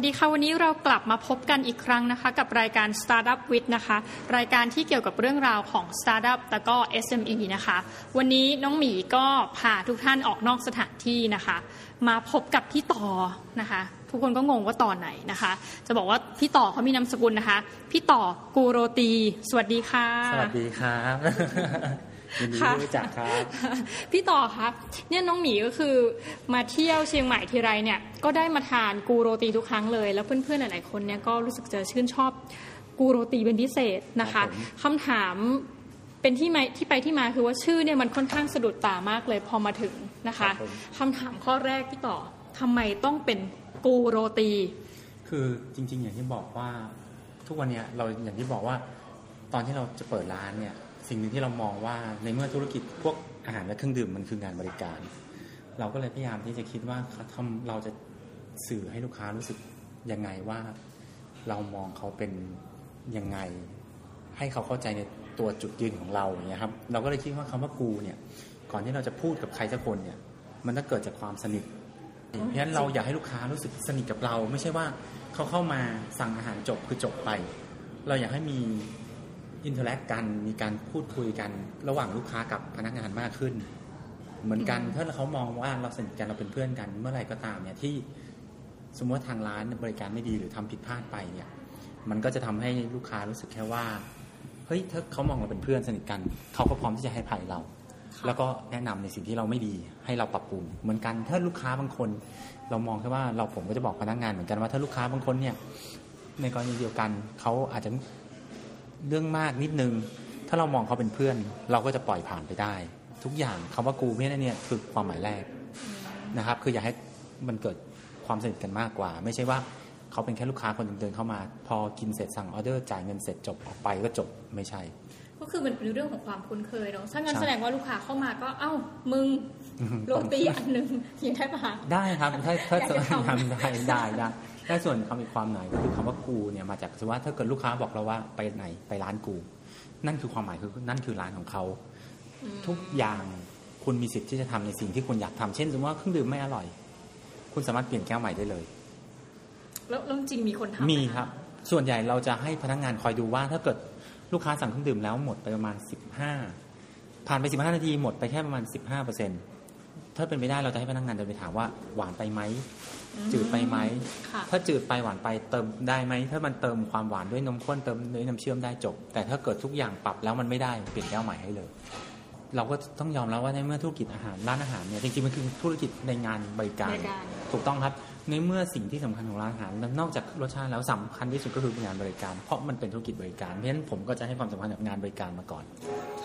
วัสดีค่ะ วันนี้เรากลับมาพบกันอีกครั้งนะคะ กับรายการ Startup with นะคะ รายการที่เกี่ยวกับเรื่องราวของ Startup แล้วก็ SME นะคะ วันนี้น้องหมีก็พาทุกท่านออกนอกสถานที่นะคะ มาพบกับพี่ต่อนะคะ ทุกคนก็งงว่าต่อไหนนะคะ จะบอกว่าพี่ต่อเขามีนามสกุลนะคะ พี่ต่อกูโรตี สวัสดีค่ะ สวัสดีครับ ยินดีค่ะที่รู้จักครับ พี่ต่อครับ เนี่ยน้องหมีก็คือมาเที่ยวเชียงใหม่ทีไรเนี่ย ก็ได้มาทานกูโรตีทุกครั้งเลย แล้วเพื่อนๆหลายๆคนเนี่ยก็รู้สึกจะชื่นชอบกูโรตีเป็นพิเศษนะคะครับผมคำถามเป็นที่มาที่ไปที่มาคือว่าชื่อเนี่ยมันค่อนข้างสะดุดตามากเลยพอมาถึงนะคะคำถามข้อแรกพี่ต่อทำไมต้องเป็นกูโรตี คือจริง ๆ อย่างที่บอกว่าทุกวันเนี้ยเราอย่างที่บอกว่าตอนที่เราจะเปิดร้านเนี่ย สิ่งหนึ่งที่เรามองว่าในเมื่อธุรกิจพวกอาหารและเครื่องดื่มมันคืองานบริการ เราก็เลยพยายามที่จะคิดว่าทำเราจะสื่อให้ลูกค้ารู้สึกยังไงว่า เรามองเขาเป็นยังไง ให้เขาเข้าใจในตัวจุดยืนของเราอย่างเงี้ยครับ เราก็เลยคิดว่าคำว่ากูเนี่ย ก่อนที่เราจะพูดกับใครสักคนเนี่ย มันต้องเกิดจากความสนิทเพราะฉะนั้นเราอยากให้ลูกค้ารู้สึกสนิทกับเรา ไม่ใช่ว่าเขาเข้ามาสั่งอาหารจบคือจบไป เราอยากให้มี interact กันมีการพูดคุยกันระหว่างลูกค้ากับพนักงานมากขึ้น เหมือนกันถ้าเขามองว่าเราสนิทกันเราเป็นเพื่อนกัน เมื่อไหร่ก็ตามเนี่ยที่สมมติว่าทางร้านบริการไม่ดีหรือทำผิดพลาดไปเนี่ย มันก็จะทำให้ลูกค้ารู้สึกแค่ว่าเฮ้ยถ้าเขามองเราเป็นเพื่อนสนิทกันเขาก็พร้อมที่จะให้อภัยเราค่ะแล้วก็แนะนำในสิ่งที่เราไม่ดีให้เราปรับปรุงเหมือนกันถ้าลูกค้าบางคน เรามองแค่ว่าเราผมก็จะบอกพนักงานเหมือนกันว่าถ้าลูกค้าบางคนเนี่ยในกรณีเดียวกันเขาอาจจะ เรื่องมากนิดนึง ถ้าเรามองเขาเป็นเพื่อน เราก็จะปล่อยผ่านไปได้ ทุกอย่างคำว่ากูเนี่ยเนี่ยคือความหมายแรกนะครับ คืออยากให้มันเกิดความสนิทกันมากกว่า ไม่ใช่ว่าเขาเป็นแค่ลูกค้าคนหนึ่งเดินเข้ามา พอกินเสร็จสั่งออเดอร์จ่ายเงินเสร็จจบออกไปก็จบไม่ใช่ ก็คือมันเป็นเรื่องของความคุ้นเคยเนาะถ้างั้นใช่แสดงว่าลูกค้าเข้ามาก็เอ้ามึงโรตีอันหนึ่งอย่างได้ปะคะได้ครับ ถ้าถ้าอยากจะจะทำทำได้ได้ได้ ได้ส่วนคำอีกความหมายก็คือคำว่ากูเนี่ยมาจากสมมติว่าถ้าเกิดลูกค้าบอกเราว่าไปไหนไปร้านกู นั่นคือความหมายคือนั่นคือร้านของเขาทุกอย่างคุณมีสิทธิ์ที่จะทำในสิ่งที่คุณอยากทำเช่นสมมติว่าเครื่องดื่มไม่อร่อย คุณสามารถเปลี่ยนแก้วใหม่ได้เลย แล้วแล้วจริงมีคนทำไหมีะครับ ส่วนใหญ่เราจะให้พนักงานคอยดูว่าถ้าเกิดลูกค้าสั่งเครื่องดื่มแล้วหมดไปประมาณสิบห้าผ่านไปสิบห้านาทีหมดไปแค่ประมาณสิบห้าเปอร์เซ็นถ้าเป็นไปได้เราจะให้พนักงานเดินไปถามว่าหวานไปไหม จืดไปไหมค่ะถ้าจืดไปหวานไปเติมได้ไหม ถ้ามันเติมความหวานด้วยนมข้นเติมด้วยน้ำเชื่อมได้จบ แต่ถ้าเกิดทุกอย่างปรับแล้วมันไม่ได้เปลี่ยนแก้วใหม่ให้เลย เราก็ต้องยอมรับว่าในเมื่อธุรกิจอาหารร้านอาหารเนี่ยจริงๆมันคือธุรกิจในงานบริการบริการถูกต้องครับ ในเมื่อสิ่งที่สำคัญของร้านอาหารนอกจากรสชาติแล้วสำคัญที่สุดก็คืองานบริการ เพราะมันเป็นธุรกิจบริการเพราะฉะนั้นผมก็จะให้ความสำคัญกับงานบริการมาก่อน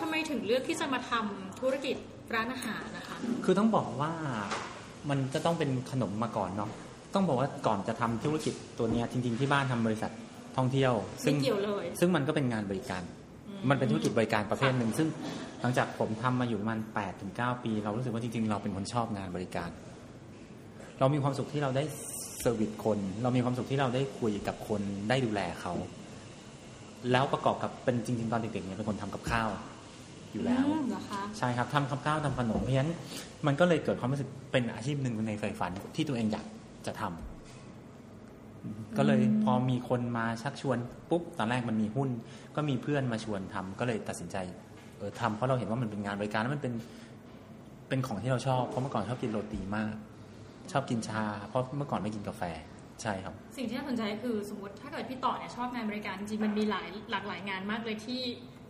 ทำไมถึงเลือกที่จะมาทำธุรกิจร้านอาหารนะคะ คือต้องบอกว่ามันจะต้องเป็นขนมมาก่อนเนาะ ต้องบอกว่าก่อนจะทำธุรกิจตัวเนี้ยจริง ๆที่บ้านทำบริษัทท่องเที่ยว ซึ่ไม่งเกี่ยวเลย ซึ่งมันก็เป็นงานบริการ มันเป็นธุรกิจบริการประเภทหนึ่ง ซึ่งหลังจากผมทำมาอยู่ประมาณแปดถึงเก้าปี เรารู้สึกว่าจริง ๆ เราเป็นคนชอบงานบริการ เรามีความสุขที่เราได้เซอร์วิสคน เรามีความสุขที่เราได้คุยกับคนได้ดูแลเขา แล้วประกอบกับเป็นจริง ๆ ตอนเด็กๆเนี่ยเป็นคนทำกับข้าวอยู่แล้วอืมเหรอคะใช่ครับทำกับข้าวทำขนมเพราะฉะนั้นมันก็เลยเกิดความรู้สึกเป็นอาชีพหนึ่งในใฝ่ฝันที่ตัวเองอยาก จะทำก็เลยพอมีคนมาชักชวนปุ๊บตอนแรกมันมีหุ้น ก็มีเพื่อนมาชวนทำก็เลยตัดสินใจเออทำเพราะเราเห็นว่ามันเป็นงานบริการแล้วมันเป็นเป็นของที่เราชอบเพราะเมื่อก่อนชอบกินโรตีมาก ชอบกินชา เพราะเมื่อก่อนไม่กินกาแฟใช่ครับ สิ่งที่น่าสนใจคือสมมติถ้าเกิดพี่ต่อเนี่ยชอบงานบริการจริงๆมันมีหลายหลากหลายงานมากเลยที่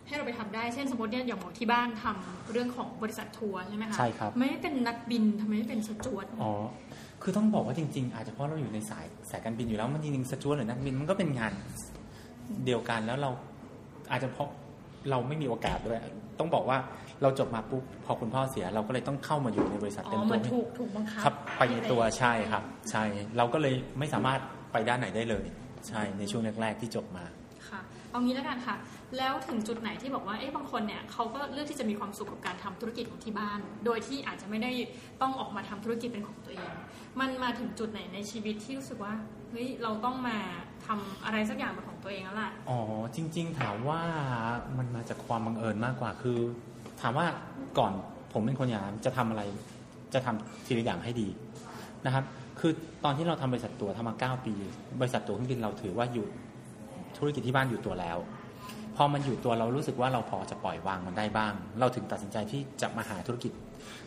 ให้เราไปทำได้เช่นสมมติเนี่ยอย่างหมอที่บ้านทำเรื่องของบริษัททัวร์ใช่ไหมคะใช่ครับไม่ได้เป็นนักบินทำไมไม่เป็นสจวตอ๋อ คือต้องบอกว่าจริง ๆ อาจจะเพราะเราอยู่ในสายสายการบินอยู่แล้วมันจริงๆสจวตหรือนักบินมันก็เป็นงานเดียวกันแล้วเราอาจจะเพราะเราไม่มีโอกาสด้วย ต้องบอกว่าเราจบมาปุ๊บพอคุณพ่อเสีย เราก็เลยต้องเข้ามาอยู่ในบริษัทอ๋เต็มอตัมัวนถูกถูกบังคับครับไปในตัวใช่ครับ ใช่เราก็เลยไม่สามารถไปด้านไหนได้เลย ใช่ในช่วงแรกๆที่จบมาค่ะเอางี้แล้วกันค่ะ แล้วถึงจุดไหนที่บอกว่าเอ๊ะบางคนเนี่ยเขาก็เลือกที่จะมีความสุขกับการทำธุรกิจของที่บ้าน โดยที่อาจจะไม่ได้ต้องออกมาทำธุรกิจเป็นของตัวเอง มันมาถึงจุดไหนในชีวิตที่รู้สึกว่าเฮ้ยเราต้องมาทำอะไรสักอย่างเป็นของตัวเองแล้วล่ะอ๋อจริง ๆ ถามว่ามันมาจากความบังเอิญมากกว่าคือ ถามว่าก่อนผมเป็นคนอย่างนั้นจะทำอะไร จะทำทีละอย่างให้ดีนะครับ คือตอนที่เราทำบริษัทตัวทำมาเก้าปี บริษัทตัวเครื่องบินเราถือว่าอยู่ธุรกิจที่บ้านอยู่ตัวแล้ว พอมันอยู่ตัวเรารู้สึกว่าเราพอจะปล่อยวางมันได้บ้าง เราถึงตัดสินใจที่จะมาหาธุรกิจ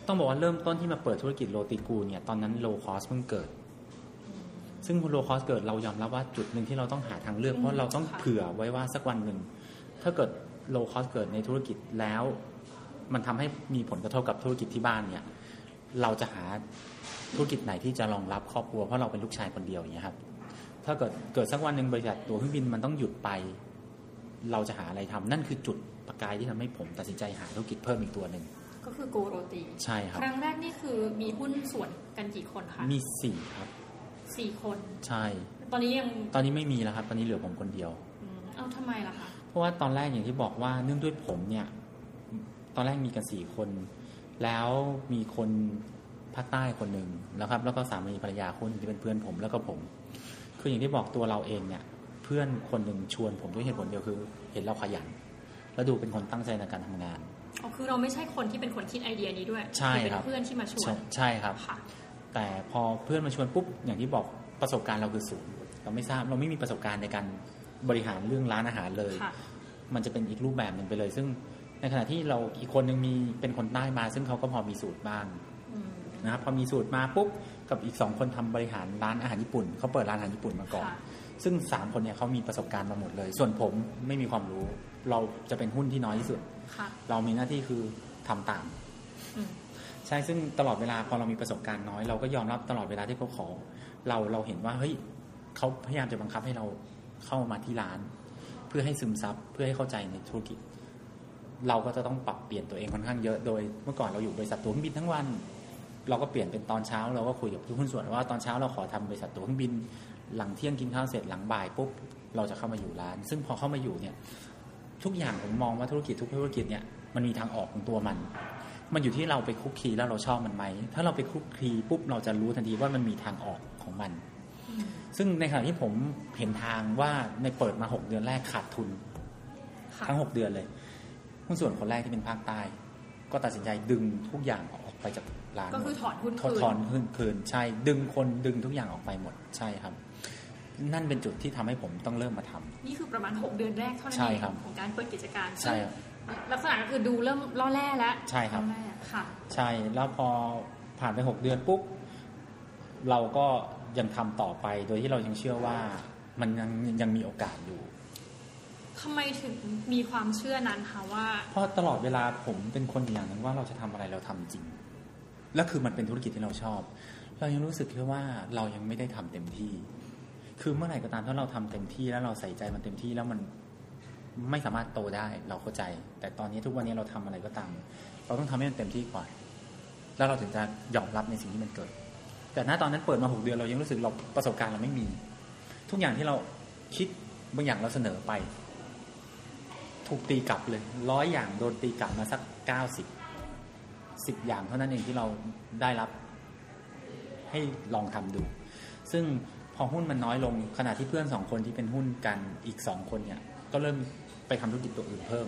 ต้องบอกว่าเริ่มต้นที่มาเปิดธุรกิจโรติกูเนี่ยตอนนั้นโลคอสเพิ่งเกิด ซึ่ง low cost เกิดเรายอมรับว่าจุดหนึ่งที่เราต้องหาทางเลือกเพราะเราต้องเผื่อไว้ว่าสักวันหนึ่งถ้าเกิด low cost เกิดในธุรกิจแล้ว มันทำให้มีผลกระทบกับธุรกิจที่บ้านเนี่ย เราจะหาธุรกิจไหนที่จะรองรับครอบครัวเพราะเราเป็นลูกชายคนเดียวอย่างเงี้ยครับ ถ้าเกิดเกิดสักวันหนึ่งบริษัทตัวเครื่องบินมันต้องหยุดไป เราจะหาอะไรทำนั่นคือจุดประกายที่ทำให้ผมตัดสินใจหาธุรกิจเพิ่มอีกตัวหนึ่งก็คือกูโรตีใช่ครับ ครั้งแรกนี่คือมีหุ้นส่วนกันกี่คนคะมีสี่ครับสี่คน ใช่ ตอนนี้ยังตอนนี้ไม่มีแล้วครับ ตอนนี้เหลือผมคนเดียวอืมเอาทำไมล่ะคะเพราะว่าตอนแรกอย่างที่บอกว่าเนื่องด้วยผมเนี่ย ตอนแรกมีกันสี่คน แล้วมีคนภาคใต้คนหนึ่งแล้วครับ แล้วก็สามีภรรยาคนหนึ่งที่เป็นเพื่อนผมแล้วก็ผม คืออย่างที่บอกตัวเราเองเนี่ยเพื่อนคนหนึ่งชวนผมด้วยเหตุผลเดียวคือ เห็นเราขยัน แล้วดูเป็นคนตั้งใจในการทำงานอ๋อคือเราไม่ใช่คนที่เป็นคนคิดไอเดียนี้ด้วยใช่อเป็นครับเพื่อนที่มาชวใช่นใช่ครับค่ะแต่พอเพื่อนมาชวนปุ๊บอย่างที่บอกประสบการณ์เราคือศูนย์เราไม่ทราบเราไม่มีประสบการณ์ในการบริหารเรื่องร้านอาหารเลยค่ะมันจะเป็นอีกรูปแบบหนึ่งไปเลย ซึ่งในขณะที่เราอีกคนหนึ่งมีเป็นคนใต้มา ซึ่งเขาก็พอมีสูตรบ้างอืมนะครับพอมีสูตรมาปุ๊บกับอีกสองคนทำบริหารร้านอาหารญี่ปุ่นเขาเปิดร้านอาหารญี่ปุ่นมาก่อนค่ะ ซึ่งสามคนเนี่ยเขามีประสบการณ์มาหมดเลย ส่วนผมไม่มีความรู้ เราจะเป็นหุ้นที่น้อยที่สุดค่ะเรามีหน้าที่คือทำตามอืมใช่ซึ่งตลอดเวลาพอเรามีประสบการณ์น้อย เราก็ยอมรับตลอดเวลาที่เขาขอ เราเราเห็นว่าเฮ้ยเขาพยายามจะบังคับให้เราเข้ามาที่ร้าน เพื่อให้ซึมซับเพื่อให้เข้าใจในธุรกิจ เราก็จะต้องปรับเปลี่ยนตัวเองค่อนข้างเยอะโดย เมื่อก่อนเราอยู่บริษัทตั๋วเครื่องบินทั้งวัน เราก็เปลี่ยนเป็นตอนเช้า เราก็คุยกับทุกหุ้นส่วนว่าตอนเช้าเราขอทำบริษัทตั๋วเครื่องบิน หลังเที่ยงกินข้าวเสร็จหลังบ่ายปุ๊บเราจะเข้ามาอยู่ร้าน ซึ่งพอเข้ามาอยู่เนี่ย ทุกอย่างผมมองว่าธุรกิจทุกธุรกิจเนี่ยมันมีทางออกของตัวมัน มันอยู่ที่เราไปคลุกคลีแล้วเราชอบมันไหม ถ้าเราไปคลุกคลีปุ๊บเราจะรู้ทันทีว่ามันมีทางออกของมันอืมซึ่งในขณะที่ผมเห็นทางว่าในเปิดมาหกเดือนแรกขาดทุนค่ะทั้งหกเดือนเลยหุ้นส่วนคนแรกที่เป็นภาคใต้ ก็ตัดสินใจดึงทุกอย่างออกไปจากร้านก็คือถอนหุ้นถอนคืนถอนคืนคืนใช่ ดึงคนดึงทุกอย่างออกไปหมดใช่ครับ นั่นเป็นจุดที่ทำให้ผมต้องเริ่มมาทำนี่คือประมาณ 6 เดือนแรกเท่านั้นใช่เองครับของการเปิดกิจการใช่ครับลักษณะก็คือดูเริ่มล่อแร่แล้วใช่ครับล่อแร่ค่ะ ใช่แล้วพอผ่านไปหกเดือนปุ๊บเราก็ยังทำต่อไปโดยที่เรายังเชื่อว่ามันยังยังมีโอกาสอยู่ทำไมถึงมีความเชื่อนั้นคะว่า เพราะตลอดเวลาผมเป็นคนอย่างหนึงว่าเราจะทำอะไรเราทำจริง และคือมันเป็นธุรกิจที่เราชอบ เรายังรู้สึกแค่ว่าเรายังไม่ได้ทำเต็มที่ คือเมื่อไหร่ก็ตามถ้าเราทำเต็มที่แล้วเราใส่ใจมันเต็มที่แล้วมันไม่สามารถโตได้เราเข้าใจ แต่ตอนนี้ทุกวันนี้เราทำอะไรก็ตาม เราต้องทำให้มันเต็มที่ก่อน แล้วเราถึงจะยอมรับในสิ่งที่มันเกิด แต่ณตอนนั้นเปิดมาหกเดือนเรายังรู้สึกเราประสบการณ์เราไม่มี ทุกอย่างที่เราคิดบางอย่างเราเสนอไป ถูกตีกลับเลยร้อยอย่างโดนตีกลับมาสักเก้าสิบสิบอย่างเท่านั้นเองที่เราได้รับให้ลองทำดู ซึ่ง พอหุ้นมันน้อยลงขณะที่เพื่อนสองคนที่เป็นหุ้นกันอีกสองคนเนี่ยก็เริ่มไปทำธุรกิจตัวอื่นเพิ่ม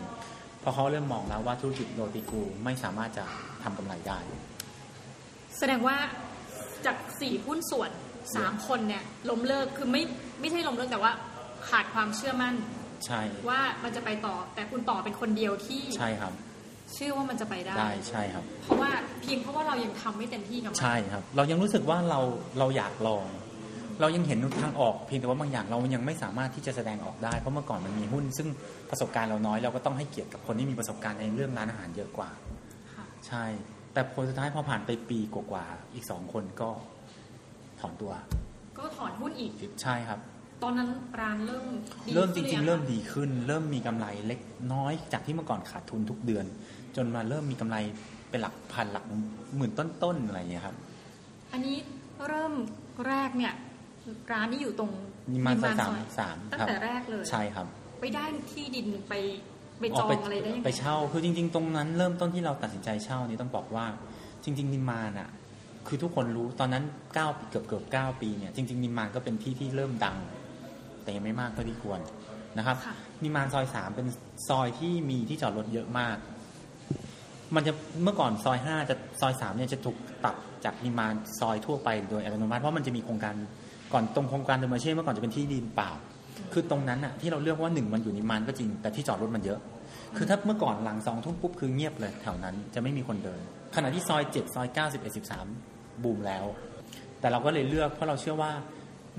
เพราะเขาเริ่มมองแล้วว่าธุรกิจโรติกูไม่สามารถจะทำกำไรได้ แสดงว่าจากสี่หุ้นส่วนสามคนเนี่ยล้มเลิกคือไม่ไม่ใช่ล้มเลิกแต่ว่าขาดความเชื่อมั่นใช่ว่ามันจะไปต่อแต่คุณต่อเป็นคนเดียวที่ใช่ครับเชื่อว่ามันจะไปได้ได้ใช่ครับ เพราะว่าเพียงเพราะว่าเรายังทำไม่เต็มที่กับมันใช่ครับ เรายังรู้สึกว่าเราเราอยากลอง เรายังเห็นทางออกเพียงแต่ว่าบางอย่างเรายังไม่สามารถที่จะแสดงออกได้เพราะเมื่อก่อนมันมีหุ้น ซึ่งประสบการณ์เราน้อยเราก็ต้องให้เกียรติกับคนที่มีประสบการณ์ในเรื่องร้านอาหารเยอะกว่าค่ะใช่ แต่ผลสุดท้ายพอผ่านไปปีกว่าๆอีกสองคนก็ถอนตัว ก็ถอนหุ้นอีกใช่ครับ ตอนนั้นร้านเริ่มดีเริ่มจขึ้นหริงอๆยัเริ่มดีขึ้น เริ่มมีกำไรเล็กน้อยจากที่เมื่อก่อนขาดทุนทุกเดือน จนมาเริ่มมีกำไรเป็นหลักพันหลักหมื่นต้นๆอะไรอย่างเงี้ยครับ อันนี้เริ่มแรกเนี่ย ร้านนี้อยู่ตรงนิมมานซอยนิสามสามตั้งครับแต่แรกเลย ใช่ครับ ไปได้ที่ดินไปไปจองปอะไรได้ยังไงไปเช่า คือจริง ๆ ตรงนั้นเริ่มต้นที่เราตัดสินใจเช่านี่ต้องบอกว่า จริง ๆ นิมมานอะ คือทุกคนรู้ตอนนั้นเก้าเกือบเกือบเก้าปีเนี่ยจริง ๆ นิมมานก็เป็นที่ที่เริ่มดัง แต่ยังไม่มากเท่าที่ควรนะครับค่ะนิมมานซอยสามเป็นซอยที่มีที่จอดรถเยอะมาก มันจะเมื่อก่อนซอยห้าจะซอยสามเนี่ยจะถูกตัดจากนิมานซอยทั่วไปโดยอัตโนมัติเพราะมันจะมีโครงการ ก่อนตรงโครงการเดอร์มาเช่เมื่อก่อนจะเป็นที่ดินเปล่า คือตรงนั้นอะที่เราเลือกว่าหนึ่งมันอยู่นิมานก็จริง แต่ที่จอดรถมันเยอะ คือถ้าเมื่อก่อนหลังสองทุ่มปุ๊บคือเงียบเลยแถวนั้นจะไม่มีคนเดิน ขณะที่ซอยเจ็ดซอยเก้าสิบเอ็ดสิบสามบูมแล้ว แต่เราก็เลยเลือกเพราะเราเชื่อว่า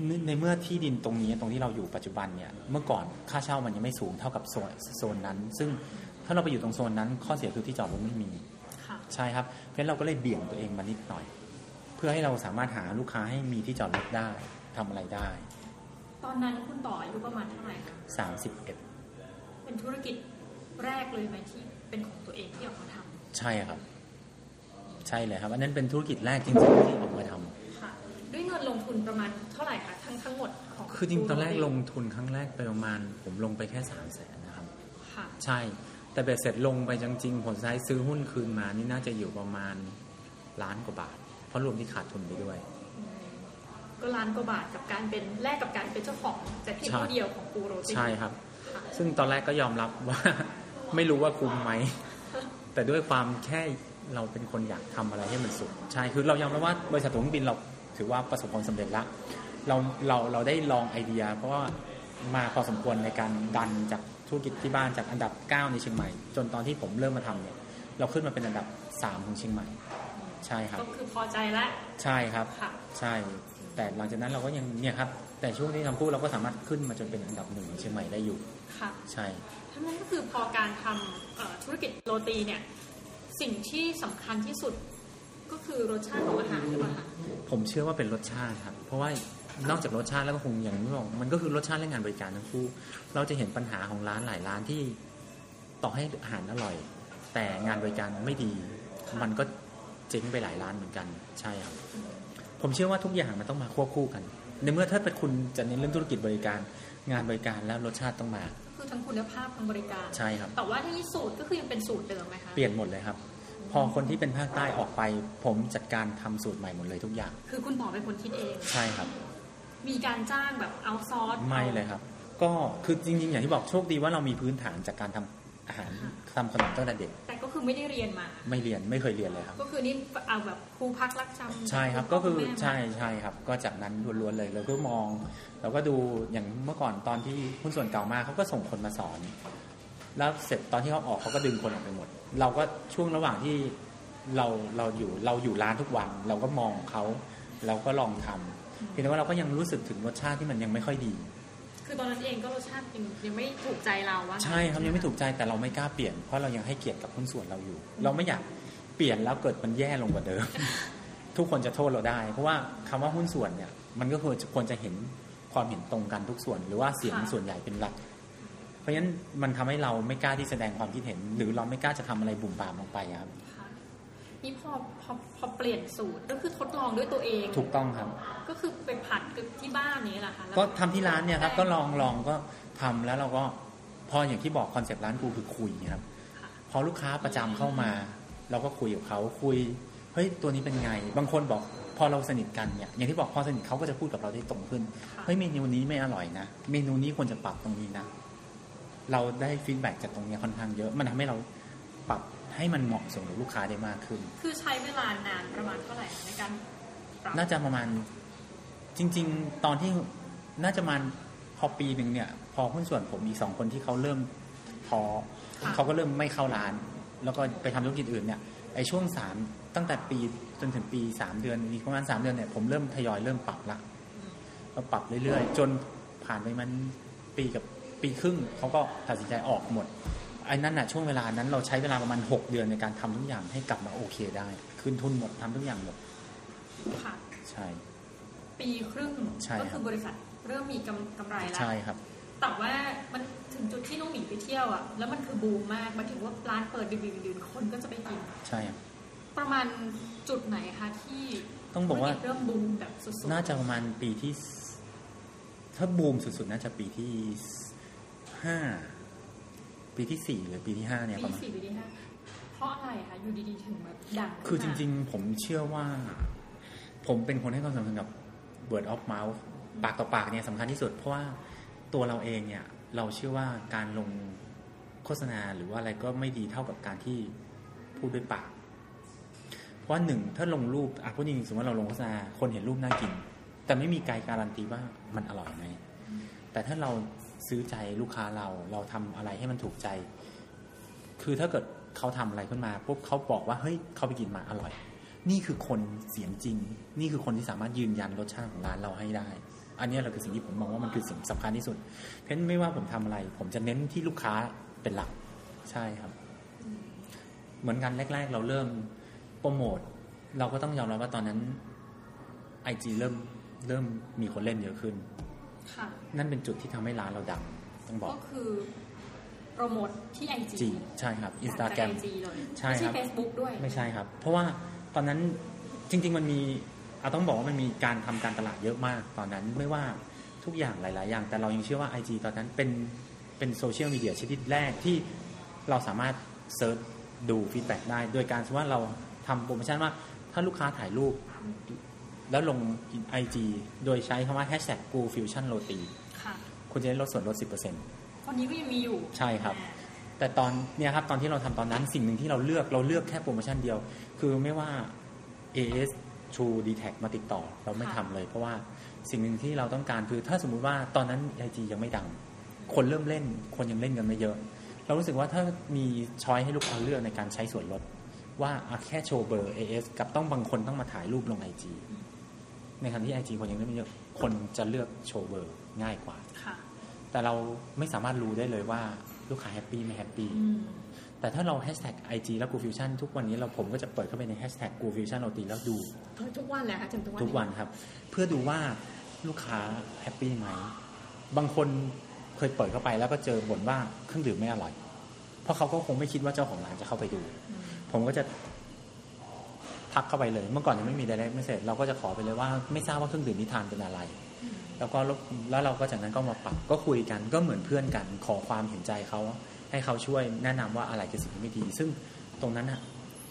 ในในเมื่อที่ดินตรงนี้ตรงที่เราอยู่ปัจจุบันเนี่ยเมื่อก่อนค่าเช่ามันยังไม่สูงเท่ากับโซนโซนนั้น ซึ่งถ้าเราไปอยู่ตรงโซนนั้น ข้อเสียคือที่จอดรถไม่มีค่ะใช่ครับเพราะฉะนั้นเราก็เลยเบี่ยงตัวเองมานิดหน่อย เพื่อให้เราสามารถหาลูกค้าให้มีที่จอดรถได้ ทำอะไรได้ ตอนนั้นคุณต่ออายุประมาณเท่าไหร่คะ31เป็นธุรกิจแรกเลยไหมที่เป็นของตัวเองที่ออกมาทำใช่ครับ ใช่เลยครับอันนั้นเป็นธุรกิจแรกจริงๆที่ออกมาทำค่ะ ด้วยเงินลงทุนประมาณเท่าไหร่คะทั้งทั้งหมดของคือจริงๆตอนแรกลงทุนครั้งแรกไปประมาณ ผมลงไปแค่สามแสนนะครับค่ะใช่ แต่เบ็ดเสร็จลงไปจริงๆผลสุดท้ายซื้อหุ้นคืนมานี่น่าจะอยู่ประมาณล้านกว่าบาท เพราะรวมที่ขาดทุนไปด้วย ก็ล้านกว่าบาทกับการเป็นแลกกับการเป็นเจ้าของแต่เพียงใช่ผู้เดียวของปูโรตีใช่ครับค่ะซึ่งตอนแรกก็ยอมรับว่าไม่รู้ว่าคุ้มไหม แต่ด้วยความแค่เราเป็นคนอยากทำอะไรให้มันสุด ใช่คือเรายอมรับว่าบริษัทตั๋วเครื่องบินเราถือว่าประสบความสำเร็จแล้วเราเราเราได้ลองไอเดีย เพราะว่ามาพอสมควรในการดันจากธุรกิจที่บ้านจากอันดับ 9 ในเชียงใหม่ จนตอนที่ผมเริ่มมาทำเนี่ยเราขึ้นมาเป็นอันดับ 3 ของเชียงใหม่ ใช่ครับ ก็คือพอใจแล้ว ใช่ครับค่ะใช่ แต่หลังจากนั้นเราก็ยังเนี่ยครับ แต่ช่วงที่ทำคู่เราก็สามารถขึ้นมาจนเป็นอันดับหนึ่งของเชียงใหม่ได้อยู่ ค่ะ ใช่ทั้งนั้นก็คือพอการทำเอ่อธุรกิจโรตีเนี่ย สิ่งที่สำคัญที่สุดก็คือรสชาติของอาหารหรือเปล่าคะผมเชื่อว่าเป็นรสชาติครับ เพราะว่านอกจากรสชาติแล้วก็คงอย่างที่บอกมันก็คือรสชาติและงานบริการทั้งคู่ เราจะเห็นปัญหาของร้านหลายร้านที่ต่อให้อาหารอร่อย แต่งานบริการไม่ดี มันก็เจ๊งไปหลายร้านเหมือนกัน ใช่ครับ ผมเชื่อว่าทุกอย่างมันต้องมาควบคู่กัน ในเมื่อถ้าเป็นคุณจะเน้นเรื่องธุรกิจบริการ งานบริการแล้วรสชาติต้องมา คือทั้งคุณภาพทั้งบริการใช่ครับ แต่ว่าที่สูตรก็คือยังเป็นสูตรเดิมไหมคะเปลี่ยนหมดเลยครับ พอคนที่เป็นภาคใต้ออกไป ผมจัดการทำสูตรใหม่หมดเลยทุกอย่าง คือคุณต่อเป็นคนคิดเอง ใช่ครับ มีการจ้างแบบเอาซอร์สไม่เลยครับ ก็คือจริงๆอย่างที่บอกโชคดีว่าเรามีพื้นฐานจากการทำอาหารทำขนมตั้งแต่เด็กแต่ก็ คือไม่ได้เรียนมา ไม่เรียนไม่เคยเรียนเลยครับ ก็คือนี่เอาแบบครูพักรักจำใช่ครับณก็พ่คือณแม่มาใช่ใช่ครับ ก็จากนั้นล้วนๆเลยเราก็มองเราก็ดูอย่างเมื่อก่อนตอนที่หุ้นส่วนเก่ามาเขาก็ส่งคนมาสอน แล้วเสร็จตอนที่เขาออกเขาก็ดึงคนออกไปหมด เราก็ช่วงระหว่างที่เราเราอยู่เราอยู่ร้านทุกวัน เราก็มองเขาเราก็ลองทำเพียงแต่ว่าเราก็ยังรู้สึกถึงรสชาติที่มันยังไม่ค่อยดี คือตอนนั้นเองก็รสชาติยังยังไม่ถูกใจเราวะใช่ครับยังไม่ถูกใจแต่เราไม่กล้าเปลี่ยนเพราะเรายังให้เกียรติกับหุ้นส่วนเราอยู่ เราไม่อยากเปลี่ยนแล้วเกิดมันแย่ลงกว่าเดิม ทุกคนจะโทษเราได้ เพราะว่าคำว่าหุ้นส่วนเนี่ย มันก็ควรจะควรจะเห็นความเห็นตรงกันทุกส่วน หรือว่าเสียงส่วนใหญ่เป็นหลัก เพราะฉะนั้นมันทำให้เราไม่กล้าที่แสดงความคิดเห็น หรือเราไม่กล้าจะทำอะไรบุ่มบามลงไปครับค่ะ นี่พอพอพอเปลี่ยนสูตรก็คือทดลองด้วยตัวเอง ถูกต้องครับ ก็คือไปผัดกับที่บ้านนี้แหละค่ะแล้วก็ทำที่ร้านเนี่ยครับก็ลองลองก็ทำแล้วเราก็พออย่างที่บอกคอนเซ็ปต์ร้านกูคือคุยครับค่ะพอลูกค้าประจำเข้ามา เราก็คุยกับเขาคุยเฮ้ยตัวนี้เป็นไง บางคนบอกพอเราสนิทกันเนี่ยอย่างที่บอกพอสนิทเขาก็จะพูดกับเราได้ตรงขึ้นค่ะเฮ้ยเมนูนี้ไม่อร่อยนะเมนูนี้ควรจะปรับตรงนี้นะเราได้ feedback จากตรงเนี้ยค่อนข้างเยอะ มันทำให้เราปรับ ให้มันเหมาะสมกับลูกค้าได้มากขึ้น คือใช้เวลานานประมาณเท่าไหร่ในการปรับน่าจะประมาณจริง ๆ ตอนที่น่าจะประมาณพอปีหนึ่งเนี่ย พอหุ้นส่วนผมอีกสองคนที่เขาเริ่มพอเขาก็เริ่มไม่เข้าร้าน แล้วก็ไปทำธุรกิจอื่นเนี่ยไอ้ช่วงสามตั้งแต่ปีจนถึงปีสามเดือนอีกประมาณสามเดือนเนี่ยผมเริ่มทยอยเริ่มปรับละก็ปรับเรื่อยๆ จนผ่านไปมันปีกับปีครึ่งเขาก็ตัดสินใจออกหมด ไอ้นั่นน่ะช่วงเวลานั้นเราใช้เวลาประมาณหกเดือนในการทำทุกอย่างให้กลับมาโอเคได้คืนทุนหมดทำทุกอย่างหมดค่ะใช่ ปีครึ่งใช่ก็ครัคืบอบริษัทเริ่มมีกำกำไรแล้วใช่ครับ แต่ว่ามันถึงจุดที่น้องหมีไปเที่ยวอะแล้วมันคือบูมมากมาถึงว่าร้านเปิดดึกๆๆคนก็จะไปกิน ใช่ครับประมาณจุดไหนคะที่ต้องบอกว่าธุรจเริ่มบูมแบบสุดๆน่าจะประมาณปีที่สถ้าบูมสุดๆ น่าจะปีที่ห้า ปีที่สี่หรือปีที่ห้าเนี่ยปปีระมาณ สี่ปีที่ห้าเพราะอะไรคะอยู่ดีๆถึงแบบดังขึ้นมาคือจริง ๆ ผมเชื่อว่า ผมเป็นคนให้ความสำคัญกับ word of mouth ปากต่อปากเนี่ยสำคัญที่สุด เพราะว่าตัวเราเองเนี่ย เราเชื่อว่าการลงโฆษณาหรือว่าอะไรก็ไม่ดีเท่ากับการที่พูดด้วยปาก เพราะว่าหนึ่งถ้าลงรูปอะพูดจริงๆสมมติว่าเราลงโฆษณาคนเห็นรูปน่ากิน แต่ไม่มีไกด์การันตีว่ามันอร่อยไหมแต่ถ้าเรา ซื้อใจลูกค้าเรา เราทำอะไรให้มันถูกใจ คือถ้าเกิดเขาทำอะไรขึ้นมาปุ๊บเขาบอกว่าเฮ้ยเขาไปกินมาอร่อย นี่คือคนเสียงจริง นี่คือคนที่สามารถยืนยันรสชาติของร้านเราให้ได้ อันนี้เราคือสิ่งที่ผมมองว่ามันคือสิ่งสำคัญที่สุด เพราะฉะนั้นไม่ว่าผมทำอะไร ผมจะเน้นที่ลูกค้าเป็นหลักใช่ครับ เหมือนกันแรก ๆ เราเริ่มโปรโมทเราก็ต้องยอมรับว่าตอนนั้นไอจีเริ่มเริ่มมีคนเล่นเยอะขึ้น นั่นเป็นจุดที่ทำให้ร้านเราดังต้องบอกก็คือโปรโมทที่ไอจีจีใช่ครับอินสตาแกรมไอจีเลยใช่ครับไม่ใช่เฟซบุ๊กด้วยไม่ใช่ครับ เพราะว่าตอนนั้นจริง ๆ มันมีเอาต้องบอกว่ามันมีการทำการตลาดเยอะมาก ตอนนั้นไม่ว่าทุกอย่างหลาย ๆ อย่าง แต่เรายังเชื่อว่า IG ตอนนั้นเป็นเป็นโซเชียลมีเดียชนิดแรกที่เราสามารถ search ดู feedback ได้ โดยการสมมติว่าเราทำโปรโมชั่นว่าถ้าลูกค้าถ่ายรูป แล้วลง IG โดยใช้คำว่า hashtag Goo Fusion Roti ค่ะคุณจะได้ลดส่วนลด 10%ตอนนี้ก็ยังมีอยู่ ใช่ครับ แต่ตอนเนี่ยครับตอนที่เราทำตอนนั้นสิ่งหนึ่งที่เราเลือกเราเลือกแค่โปรโมชั่นเดียว คือไม่ว่า AS True d t a c มาติดต่อเราไม่ทำเลย เพราะว่าสิ่งหนึ่งที่เราต้องการคือ ถ้าสมมุติว่าตอนนั้น IG ยังไม่ดัง คนเริ่มเล่น คนยังเล่นกันไม่เยอะ เรารู้สึกว่าถ้ามี choice ให้ลูกค้าเลือกในการใช้ส่วนลดว่าอะแค่โชว์เบอร์ AIS กับต้องบางคนต้องมาถ่ายรูปลง IG ในขณะที่ IG คนยังเล่นไม่เยอะคนจะเลือกโชว์เบอร์ง่ายกว่าค่ะแต่เราไม่สามารถรู้ได้เลยว่าลูกค้า happy ไม่ happy อืมแต่ถ้าเรา hashtag IG แล้วกูฟิวชั่นทุกวันนี้เราผมก็จะเปิดเข้าไปในแฮชแท็กกูฟิวชั่นโรตีแล้วดูทุกวันเลยค่ะจนทุกวันทุกวันครับ เพื่อดูว่าลูกค้า happy ไหมบางคนเคยเปิดเข้าไปแล้วก็เจอบ่นว่าเครื่องดื่มไม่อร่อย เพราะเขาก็คงไม่คิดว่าเจ้าของร้านจะเข้าไปดูอืมผมก็จะ ทักเข้าไปเลย เมื่อก่อนยังไม่มี direct message เราก็จะขอไปเลยว่าไม่ทราบว่าเครื่องดื่มที่ทานเป็นอะไร แล้วก็แล้วเราก็จากนั้นก็มาปรับก็คุยกันก็เหมือนเพื่อนกัน ขอความเห็นใจเขาให้เขาช่วยแนะนำว่าอะไรคือสิ่งที่ไม่ดี ซึ่งตรงนั้นอะ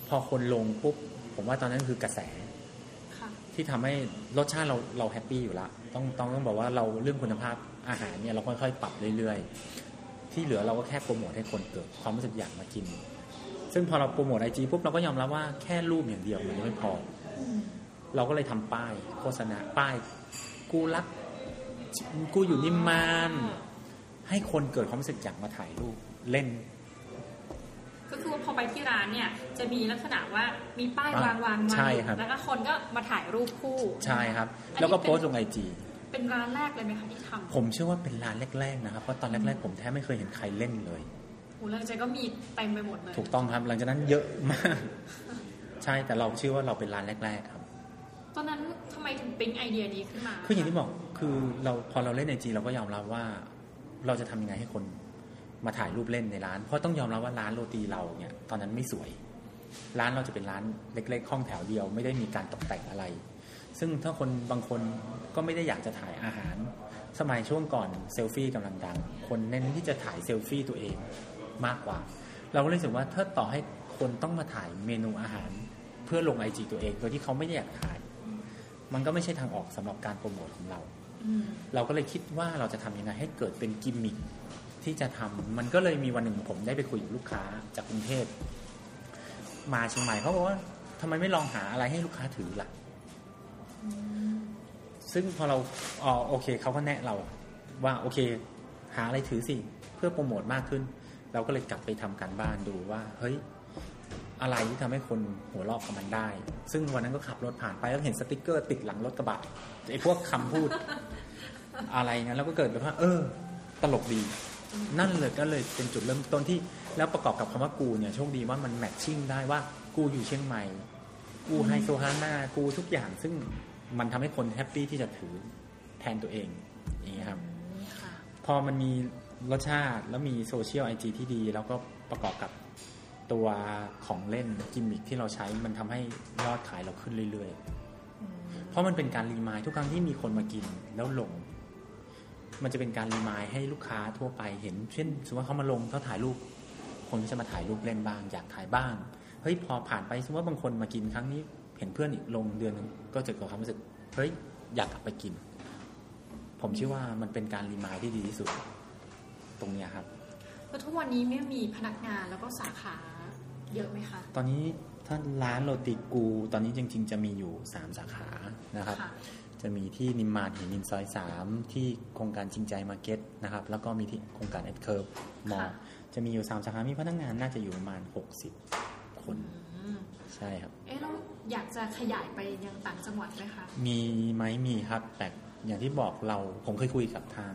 พอคนลงปุ๊บผมว่าตอนนั้นคือกระแสค่ะที่ทำให้รสชาติเราเราแฮปปี้อยู่ละต้องต้องต้องบอกว่าเราเรื่องคุณภาพอาหารเนี่ยเราค่อยๆปรับเรื่อยๆ ที่เหลือเราก็แค่โปรโมทให้คนเกิดความรู้สึกอยากมากิน ซึ่งพอเราโปรโมทไอจีปุ๊บเราก็ยอมรับว่าแค่รูปอย่างเดียวมันยังไม่พอ เราก็เลยทำป้ายโฆษณาป้าย กูรัก กูอยู่นิมมาน ให้คนเกิดความรู้สึกอยากมาถ่ายรูปเล่น ก็คือว่าพอไปที่ร้านเนี่ย จะมีลักษณะว่ามีป้ายวางวางมาใช่ครับแล้วก็คนก็มาถ่ายรูปคู่ ใช่ครับอันนี้แล้วก็เป็นโพสต์ลงไอจีเป็นร้านแรกเลยไหมคะที่ทำผมเชื่อว่าเป็นร้านแรกๆนะครับเพราะตอนแรกๆผมแทบไม่เคยเห็นใครเล่นเลยโหหลังจากก็มีเต็มไปหมดเลย ถูกต้องครับหลังจากนั้นเยอะมาก ใช่แต่เราเชื่อว่าเราเป็นร้านแรก ๆ ครับ ตอนนั้นทำไมถึงปิ๊งไอเดียนี้ขึ้นมาคืออย่างที่บอกคือเราพอเราเล่นไอจีเราก็ยอมรับว่าเราจะทำยังไงให้คนมาถ่ายรูปเล่นในร้าน เพราะต้องยอมรับว่าร้านโรตีเราเนี่ยตอนนั้นไม่สวย ร้านเราจะเป็นร้านเล็กๆห้องแถวเดียว ไม่ได้มีการตกแต่งอะไร ซึ่งถ้าคนบางคนก็ไม่ได้อยากจะถ่ายอาหาร สมัยช่วงก่อนเซลฟี่กำลังดัง คนเน้นที่จะถ่ายเซลฟี่ตัวเอง มากกว่า เราก็เลยรู้สึกว่าถ้าต่อให้คนต้องมาถ่ายเมนูอาหาร เพื่อลงไอจีตัวเองโดยที่เขาไม่ได้อยากถ่าย มันก็ไม่ใช่ทางออกสำหรับการโปรโมทของเราอืมเราก็เลยคิดว่าเราจะทำยังไงให้เกิดเป็นกิมมิคที่จะทำมันก็เลยมีวันหนึ่งผมได้ไปคุยกับลูกค้าจากกรุงเทพมาเชียงใหม่เขาบอกว่าทำไมไม่ลองหาอะไรให้ลูกค้าถือล่ะ ซึ่งพอเราอ๋อโอเคเขาก็แนะเราว่าโอเค หาอะไรถือสิ เพื่อโปรโมทมากขึ้น เราก็เลยกลับไปทำการบ้านดูว่า เฮ้ย อะไรที่ทำให้คนหัวเราะกับมันได้ ซึ่งวันนั้นก็ขับรถผ่านไปแล้วเห็นสติกเกอร์ติดหลังรถกระบะไอ้พวกคำพูด อะไรนะแล้วก็เกิดแบบว่า เออ ตลกดี นั่นเลยก็เลยเป็นจุดเริ่มต้นที่แล้วประกอบกับคำว่ากูเนี่ยโชคดีว่ามัน matching ได้ว่ากูอยู่เชียงใหม่ กูไฮโซฮาน่ากูทุกอย่าง ซึ่งมันทำให้คน happy ที่จะถือแทนตัวเองอย่างเงี้ยครับค่ะพอมันมี รสชาติแล้วมีโซเชียลไอจีที่ดี แล้วก็ประกอบกับตัวของเล่นกิมมิคที่เราใช้มันทำให้ยอดขายเราขึ้นเรื่อยๆ เพราะมันเป็นการรีมายทุกครั้งที่มีคนมากินแล้วลง มันจะเป็นการรีมายให้ลูกค้าทั่วไปเห็น เช่นสมมติว่าเขามาลงเขาถ่ายรูป คนก็จะมาถ่ายรูปเล่นบ้าง อยากถ่ายบ้างเฮ้ยพอผ่านไปสมมติว่าบางคนมากินครั้งนี้ เห็นเพื่อนอีกลงเดือนหนึงก็จะเกิดความรู้สึกเฮ้ยอยากกลับไปกิน ผมเชื่อว่ามันเป็นการ remind ที่ดีที่สุด ตรงเนี้ยครับแล้วทุกวันนี้ไม่มีพนักงานแล้วก็สาขาเยอะไหมคะ ตอนนี้ถ้าร้านโรตีกู ตอนนี้จริง ๆ จะมีอยู่ 3 สาขานะครับค่ะจะมีที่นิมมานเหมินทร์ซอย 3 ที่โครงการจริงใจมาร์เก็ตนะครับ แล้วก็มีที่โครงการ At Curve Mall ค่ะจะมีอยู่ 3 สาขา มีพนักงานน่าจะอยู่ประมาณ 60 คนอืมใช่ครับ เอ๊ะเราอยากจะขยายไปยังต่างจังหวัดไหมคะ มีไหมมีครับ แต่อย่างที่บอกเราผมเคยคุยกับทาง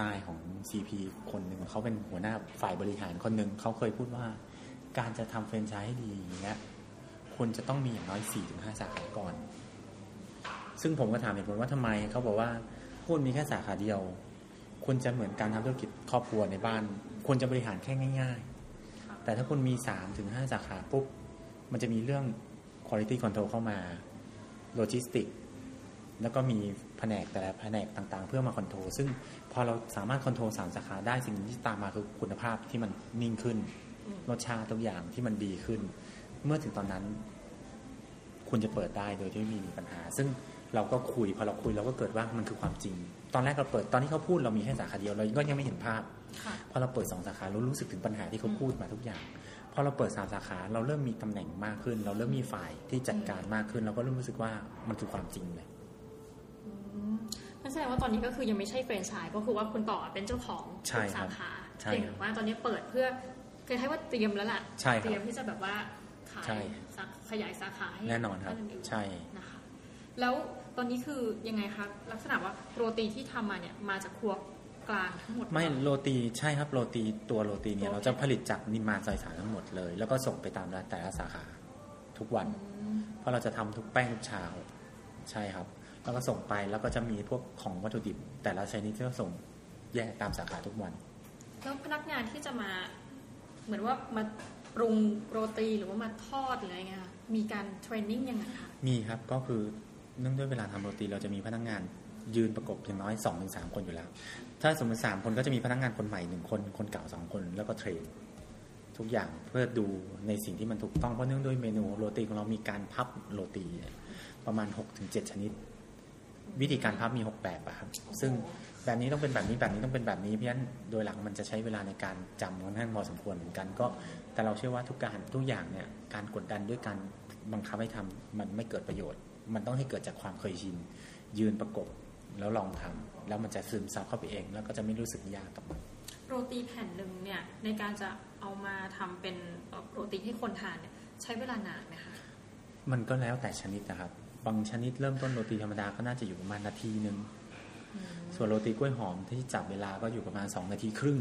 นายของ CP คนหนึ่งเขาเป็นหัวหน้าฝ่ายบริหารคนหนึ่งเขาเคยพูดว่า การจะทำแฟรนไชส์ให้ดีอย่างเงี้ยคุณจะต้องมีอย่างน้อย4-5สาขาก่อน ซึ่งผมก็ถามเหตุผลว่าทำไมเขาบอกว่าคุณมีแค่สาขาเดียว คุณจะเหมือนการทำธุรกิจครอบครัวในบ้านคุณจะบริหารแค่ง่าย ๆ แต่ถ้าคุณมี3-5สาขาปุ๊บมันจะมีเรื่อง quality control เข้ามาโลจิสติกแล้วก็มีแผนกแต่ละแผนกต่างๆ เพื่อมา control ซึ่ง พอเราสามารถ control สามสาขาได้สิ่งที่ตามมาคือคุณภาพที่มันนิ่งขึ้นอืมรสชาติทุกอย่างที่มันดีขึ้น เมื่อถึงตอนนั้น คุณจะเปิดได้โดยที่ไม่มีปัญหา ซึ่งเราก็คุยพอเราคุยเราก็เกิดว่ามันคือความจริง ตอนแรกเราเปิดตอนที่เขาพูดเรามีแค่สาขาเดียวเราก็ยังไม่เห็นภาพค่ะพอเราเปิดสองสาขาเรารู้สึกถึงปัญหาที่เขาพูดมาทุกอย่างพอเราเปิดสามสาขาเราเริ่มมีตำแหน่งมากขึ้น เราเริ่มมีฝ่ายที่จัดการมากขึ้น เราก็เริ่มรู้สึกว่ามันคือความจริงเลยอืมนั่น แสดงว่าตอนนี้ก็คือยังไม่ใช่แฟรนไชส์ก็คือว่าคุณต่อเป็นเจ้าของใช่ทุกครัสาบขาใช่เพียงแต่ว่าตอนนี้เปิดเพื่อเคยให้ว่าเตรียมแล้วล่ะใช่ครับเตรียมที่จะแบบว่าขายใช่สาขยายสาขาให้แน่นอนครับท่าอื่นๆใช่นะคะแล้วตอนนี้คือยังไงคะลักษณะว่าโรตีที่ทำมาเนี่ยมาจากครัวกลางทั้งหมดไม่หรือเปล่าโรตีใช่ครับโรตีตัวโรตีเนี่ตัวยเราจะผลิตจากนิมมานซอยสามทั้งหมดเลย แล้วก็ส่งไปตามร้านแต่ละสาขาทุกวันอืมเพราะเราจะทำทุกแป้งทุกเช้าใช่ครับ แล้วก็ส่งไปแล้วก็จะมีพวกของวัตถุดิบ แต่ละชนิดที่เราส่งแยกตามสาขาทุกวัน แล้วพนักงานที่จะมาเหมือนว่ามาปรุงโรตีหรือว่ามาทอดหรืออะไรเงี้ยค่ะมีการเทรนนิ่งยังไงคะมีครับก็คือเนื่องด้วยเวลาทำโรตีเราจะมีพนักงานยืนประกบอย่างน้อย2อถึงสคนอยู่แล้ว ถ้าสมมติสามคนก็จะมีพนักงานคนใหม่หนึ่งคน คนเก่าสองคน แล้วก็เทรนทุกอย่างเพื่อดูในสิ่งที่มันถูกต้องเพราะเนื่องด้วยเมนูโรตีของเรามีการพับโรตีเนี่ยประมาณ6-7 ชนิด วิธีการพับมี 6 แบบอะครับซึ่งแบบนี้ต้องเป็นแบบนี้แบบนี้ต้องเป็นแบบนี้เพราะฉะนั้นโดยหลักมันจะใช้เวลาในการจำค่อนข้างพอสมควรเหมือนกันก็ แต่เราเชื่อว่าทุกการทุกอย่างเนี่ยการกดดันด้วยการบังคับให้ทำมันไม่เกิดประโยชน์ มันต้องให้เกิดจากความเคยชินยืนประกบแล้วลองทำแล้วมันจะซึมซับเข้าไปเอง แล้วก็จะไม่รู้สึกยากกับมันโรตีแผ่นหนึ่งเนี่ยในการจะเอามาทำเป็นเอ่อโรตีให้คนทานเนี่ยใช้เวลานานไหมคะมันก็แล้วแต่ชนิดนะครับ บางชนิดเริ่มต้นโรตีธรรมดาก็น่าจะอยู่ประมาณนาทีหนึ่งอืมส่วนโรตีกล้วยหอมที่จับเวลาก็อยู่ประมาณ2นาทีครึ่ง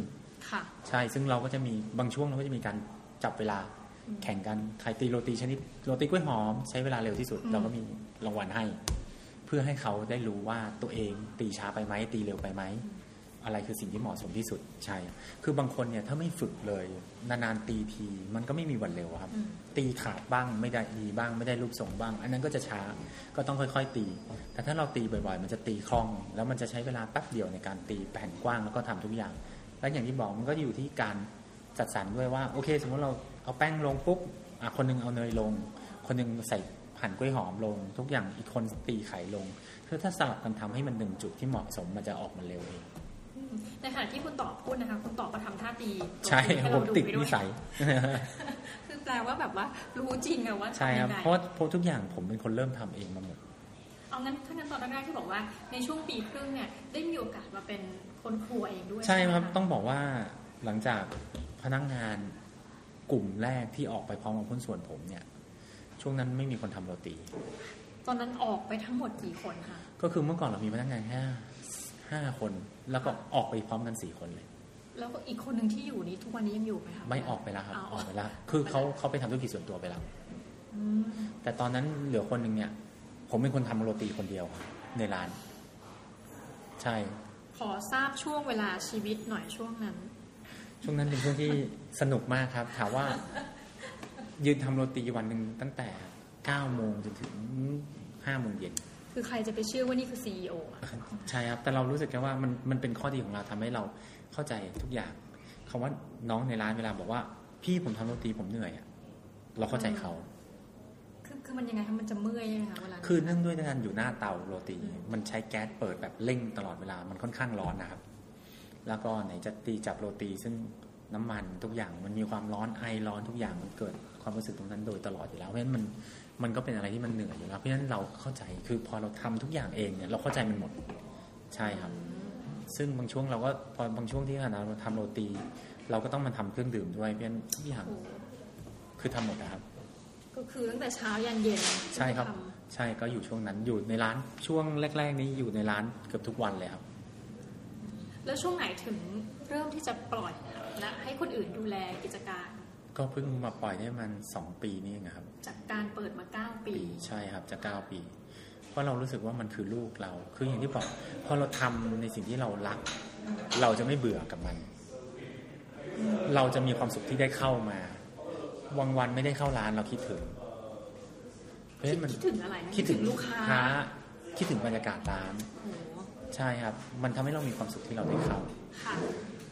ค่ะ ใช่ซึ่งเราก็จะมีบางช่วงเราก็จะมีการจับเวลาอืมแข่งกันใครตีโรตีชนิดโรตีกล้วยหอม ใช้เวลาเร็วที่สุดอืมเราก็มีรางวัลให้ เพื่อให้เขาได้รู้ว่าตัวเองตีช้าไปไหมตีเร็วไปไหม อะไรคือสิ่งที่เหมาะสมที่สุดใช่ คือบางคนเนี่ยถ้าไม่ฝึกเลย นานๆตีที มันก็ไม่มีวันเร็วครับอืมตีขาดบ้างไม่ได้ดีบ้างไม่ได้รูปทรงบ้าง อันนั้นก็จะช้าก็ต้องค่อย ๆ ตี แต่ถ้าเราตีบ่อยๆ มันจะตีคล่อง แล้วมันจะใช้เวลาแป๊บเดียวในการตีแผ่นกว้างแล้วก็ทำทุกอย่าง และอย่างที่บอกมันก็อยู่ที่การจัดสรรด้วยว่าโอเค สมมติเราเอาแป้งลงปุ๊บอะคนหนึงเอาเนยลง คนหนึงใส่หั่นกล้วยหอมลง ทุกอย่างอีกคนตีไข่ลงคือถ้าสลับกันทำให้มันหนึ่งจุดที่เหมาะสมมันจะออกมาเร็วเองอืม ในขณะที่คุณต่อพูดนะคะ คุณต่อก็ทำท่าตีโรตีใช่ให้ผเรามดูติดไปด้วนิยสัยคือแปลว่าแบบว่า รู้จริงอะว่าใช่ทำคยัรับงไงเพราะว่าเพราะทุกอย่างผมเป็นคนเริ่มทำเองมาหมดเอางั้นถ้างั้นตอนแรกๆที่บอกว่าในช่วงปีครึ่งเนี่ยได้มีโอกาสมาเป็นคนครัวเองด้วย ใช่ไหมครับะต้องบอกว่าหลังจากพนักงานกลุ่มแรกที่ออกไปพร้อมกับหุ้นส่วนผมเนี่ย ช่วงนั้นไม่มีคนทำโรตี ตอนนั้นออกไปทั้งหมดกี่คนคะก็คือเมื่อก่อนเรามีพนักงานแค่ ห้าคน แล้วก็ออกไปพร้อมกันสี่คนเลย แล้วก็อีกคนหนึ่งที่อยู่นี้ทุกวันนี้ยังอยู่ไหมคะไม่ออกไปแล้วครับอ๋อออกไปแล้วคือเขาเขาไปทำธุรกิจส่วนตัวไปแล้วอืมแต่ตอนนั้นเหลือคนหนึ่งเนี่ย ผมเป็นคนทำโรตีคนเดียวในร้าน ใช่ ขอทราบช่วงเวลาชีวิตหน่อยช่วงนั้น ช่วงนั้นเป็นช่วงที่สนุกมากครับ ถามว่า ยืนทำโรตีวันหนึ่งตั้งแต่เก้าโมงจนถึงห้าโมงเย็น คือใครจะไปเชื่อว่านี่คือซีออะใช่ครับแต่เรารู้สึกแค่ว่ามันมันเป็นข้อดีของเราทำให้เราเข้าใจทุกอย่างคำว่าน้องในร้านเวลาบอกว่า พี่ผมทำโรตีผมเหนื่อยอะเราเข้าใจเขาคือคือมันยังไงคะมันจะเมื่อยใช่ไหมคะเวลาคือเนื่องด้วยการอยู่หน้าเตาโรตี มันใช้แก๊สเปิดแบบเร่งตลอดเวลามันค่อนข้างร้อนนะครับ แล้วก็ไหนจะตีจับโรตีซึ่งน้ำมันทุกอย่างมันมีความร้อนไอร้อนทุกอย่างมันเกิด ความรู้สึกตรงนั้นโดยตลอดอยู่แล้วเพราะฉะนั้นมันมันก็เป็นอะไรที่มันเหนื่อยอยู่แล้วเพราะฉะนั้นเราเข้าใจคือพอเราทำทุกอย่างเองเนี่ยเราเข้าใจมันหมดใช่ครับ ซึ่งบางช่วงเราก็พอบางช่วงที่ขณะเราทำโรตี เราก็ต้องมาทำเครื่องดื่มด้วยเพราะฉะนั้นทุกอย่างโอ้คือทำหมดนะครับ ก็คือตั้งแต่เช้ายันเย็นใช่ครับทใช่ก็อยู่ช่วงนั้นอยู่ในร้านช่วงแรก ๆ นี้อยู่ในร้านเกือบทุกวันเลยครับำแล้วช่วงไหนถึงเริ่มที่จะปล่อยและให้คนอื่นดูแลกิจการ ก็เพิ่งมาปล่อยได้มันสองปีนี่เองครับ จากการเปิดมา9ปี ใช่ครับจะเก้าปี เพราะเรารู้สึกว่ามันคือลูกเรา คืออย่างที่บอกพอเราทำในสิ่งที่เรารัก เราจะไม่เบื่อกับมัน เราจะมีความสุขที่ได้เข้ามาวันวันๆไม่ได้เข้าร้านเราคิดถึงเพราะฉะนั้นมันคิดถึงอะไรนะคิดถึงลูกค้า คิดถึงบรรยากาศร้านโอ้โหใช่ครับ มันทำให้เรามีความสุขที่เราได้เข้าค่ะ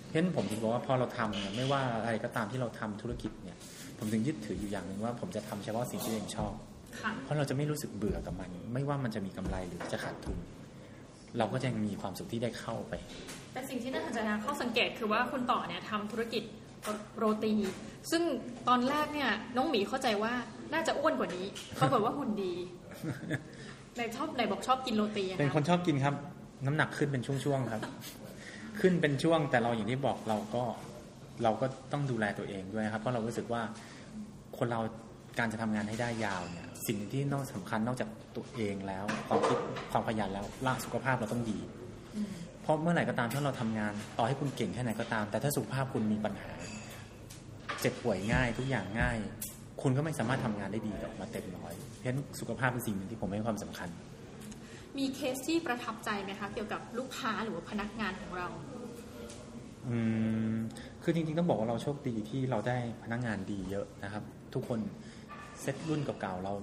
เพราะฉะนั้นผมถึงบอกว่าพอเราทำเนี่ยไม่ว่าอะไรก็ตามที่เราทำธุรกิจเนี่ยผมถึงยึดถืออยู่อย่างหนึ่งว่าผมจะทำเฉพาะสิ่งที่ตัวเองชอบค่ะเพราะเราจะไม่รู้สึกเบื่อกับมัน ไม่ว่ามันจะมีกำไรหรือจะขาดทุน เราก็จะยังมีความสุขที่ได้เข้าไป แต่สิ่งที่น่าสนใจนะข้อสังเกตคือว่าคุณต่อเนี่ยทำธุรกิจโรตี ซึ่งตอนแรกเนี่ยน้องหมีเข้าใจว่าน่าจะอ้วนกว่านี้ปรากฏว่าหุ่นดีไหนชอบไหนบอกชอบกินโรตีอะเป็นนะคนชอบกินครับ น้ำหนักขึ้นเป็นช่วงๆครับ ขึ้นเป็นช่วงแต่เราอย่างที่บอกเราก็เราก็ต้องดูแลตัวเองด้วยครับ เพราะเรารู้สึกว่าคนเราการจะทำงานให้ได้ยาวเนี่ย สิ่งที่นอกสำคัญนอกจากตัวเองแล้ว ความคิดความขยันแล้วร่างสุขภาพเราต้องดี เพราะเมื่อไหร่ก็ตามที่เราทำงาน ต่อให้คุณเก่งแค่ไหนก็ตาม แต่ถ้าสุขภาพคุณมีปัญหา เจ็บป่วยง่ายทุกอย่างง่าย คุณก็ไม่สามารถทำงานได้ดีออกมาเต็มร้อยเพราะฉะนั้นสุขภาพเป็นสิ่งหนึ่งที่ผมให้ความสำคัญ มีเคสที่ประทับใจไหมคะเกี่ยวกับลูกค้าหรือว่าพนักงานของเรา อืมคือจริงๆต้องบอกว่าเราโชคดีที่เราได้พนักงานดีเยอะนะครับ ทุกคนเซตรุ่นเก่าๆเรา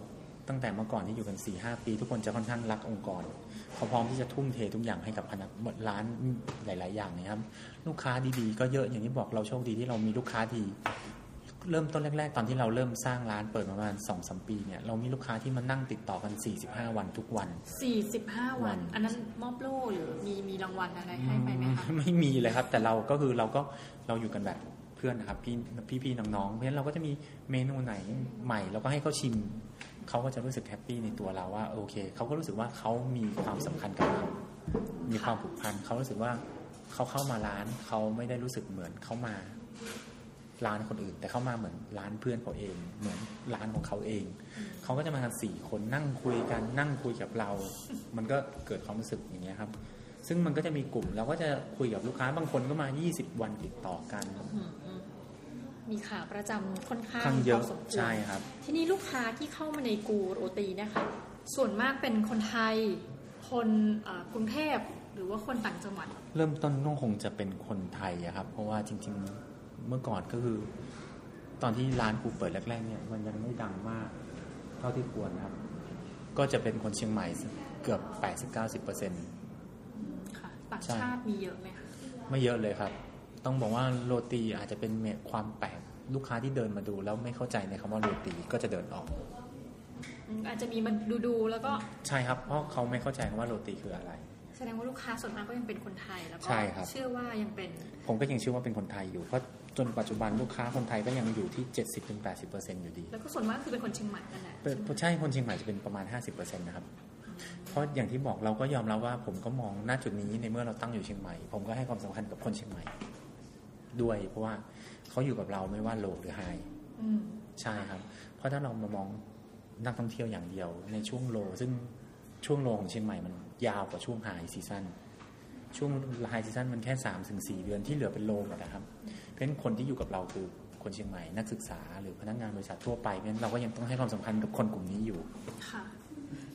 ตั้งแต่เมื่อก่อนที่อยู่กัน4ี่หปี ทุกคนจะค่อนข้างรักองค์กรเขาพร้อมที่จะทุ่มเททุกอย่างให้กับพนักหมดร้านหลาย ๆ อย่างนะครับ ลูกค้าดีๆ ก็เยอะอย่างที่บอกเราโชคดีที่เรามีลูกค้าดี เริ่มต้นแรก ๆ ตอนที่เราเริ่มสร้างร้านเปิดมาประมาณสองสมปีเนี่ยเรามีลูกค้าที่มานั่งติดต่อกัน 45 วันทุกวัน 45วันวัน อันนั้นมอบโล่หรือมีมีรางวัลอะไรให้ไปไหมคะไม่มีเลยครับ แต่เราก็คือเราก็เราอยู่กันแบบเพื่อนนะครับพี่พี่พี่น้องๆเพราะฉะนั้นเราก็จะมีเมนูไหนใหม่เราก็ให้เขาชิมเขาก็จะรู้สึกแฮปปี้ในตัวเราว่าโอเคเขาก็รู้สึกว่าเขามีความสำคัญกับเรา มีความผูกพันเขารู้สึกว่าเขาเข้ามาร้านเขาไม่ได้รู้สึกเหมือนเขามา ร้านคนอื่น แต่เขามาเหมือนร้านเพื่อนเขาเอง เหมือนร้านของเขาเอง เขาก็จะมากันสี่คนนั่งคุยกันนั่งคุยกับเรา มันก็เกิดความรู้สึกอย่างเงี้ยครับ ซึ่งมันก็จะมีกลุ่มเราก็จะคุยกับลูกค้าบางคนก็มา 20 วันติดต่อกันอืมอืมมีขาประจำค่อนข้างค่อนข้างเยอะพสมควรใช่ครับ ทีนี้ลูกค้าที่เข้ามาในกูโรตีนะคะส่วนมากเป็นคนไทย คนเอ่อกรุงเทพหรือว่าคนต่างจังหวัด เริ่มต้นก็คงจะเป็นคนไทยอะครับ เพราะว่าจริง ๆ เมื่อก่อนก็คือ ตอนที่ร้านกูเปิดแรกๆเนี่ย มันยังไม่ดังมาก เท่าที่ควรครับ ก็จะเป็นคนเชียงใหม่เกือบ80-90%เปอร์เซ็นต์ค่ะต่างใช่ชาติมีเยอะไหมคะไม่เยอะเลยครับ ต้องบอกว่าโรตีอาจจะเป็นความแปลกลูกค้าที่เดินมาดู แล้วไม่เข้าใจในคำว่าโรตีก็จะเดินออกอืมอาจจะมีมาดูดูๆแล้วก็ใช่ครับ เพราะเขาไม่เข้าใจว่าโรตีคืออะไรแส ดงว่าลูกค้าส่วนมากก็ยังเป็นคนไทยแล้วก็ใช่ครับ เชื่อว่ายังเป็น ผมก็ยังเชื่อว่าเป็นคนไทยอยู่เพราะจนปัจจุบันลูกค้าคนไทยก็ยังอยู่ที่ 70-80%อยู่ดี แล้วก็ส่วนมากคือเป็นคนเชียงใหม่นั่นแหละเป็นใช่คนเชียงใหม่จะเป็นประมาณ 50%นะครับเพราะอย่างที่บอกเราก็ยอมรับว่า ผมก็มองหน้าจุดนี้ในเมื่อเราตั้งอยู่เชียงใหม่ ผมก็ให้ความสำคัญกับคนเชียงใหม่ ด้วย เพราะว่าเขาอยู่กับเราไม่ว่าโลหรือไฮอืมใช่ครับ เพราะถ้าเรามามองนักท่องเที่ยวอย่างเดียว ในช่วง low ซึ่งช่วง low ของเชียงใหม่มันยาวกว่าช่วง high season ช่วง high season มันแค่3ถึง4เดือนที่เหลือเป็น low หมดนะครับ เพราะฉะนั้นคนที่อยู่กับเราคือคนเชียงใหม่นักศึกษาหรือพนักงานบริษัททั่วไปเพราะฉะนั้นเราก็ยังต้องให้ความสำคัญกับคนกลุ่มนี้อยู่ค่ะ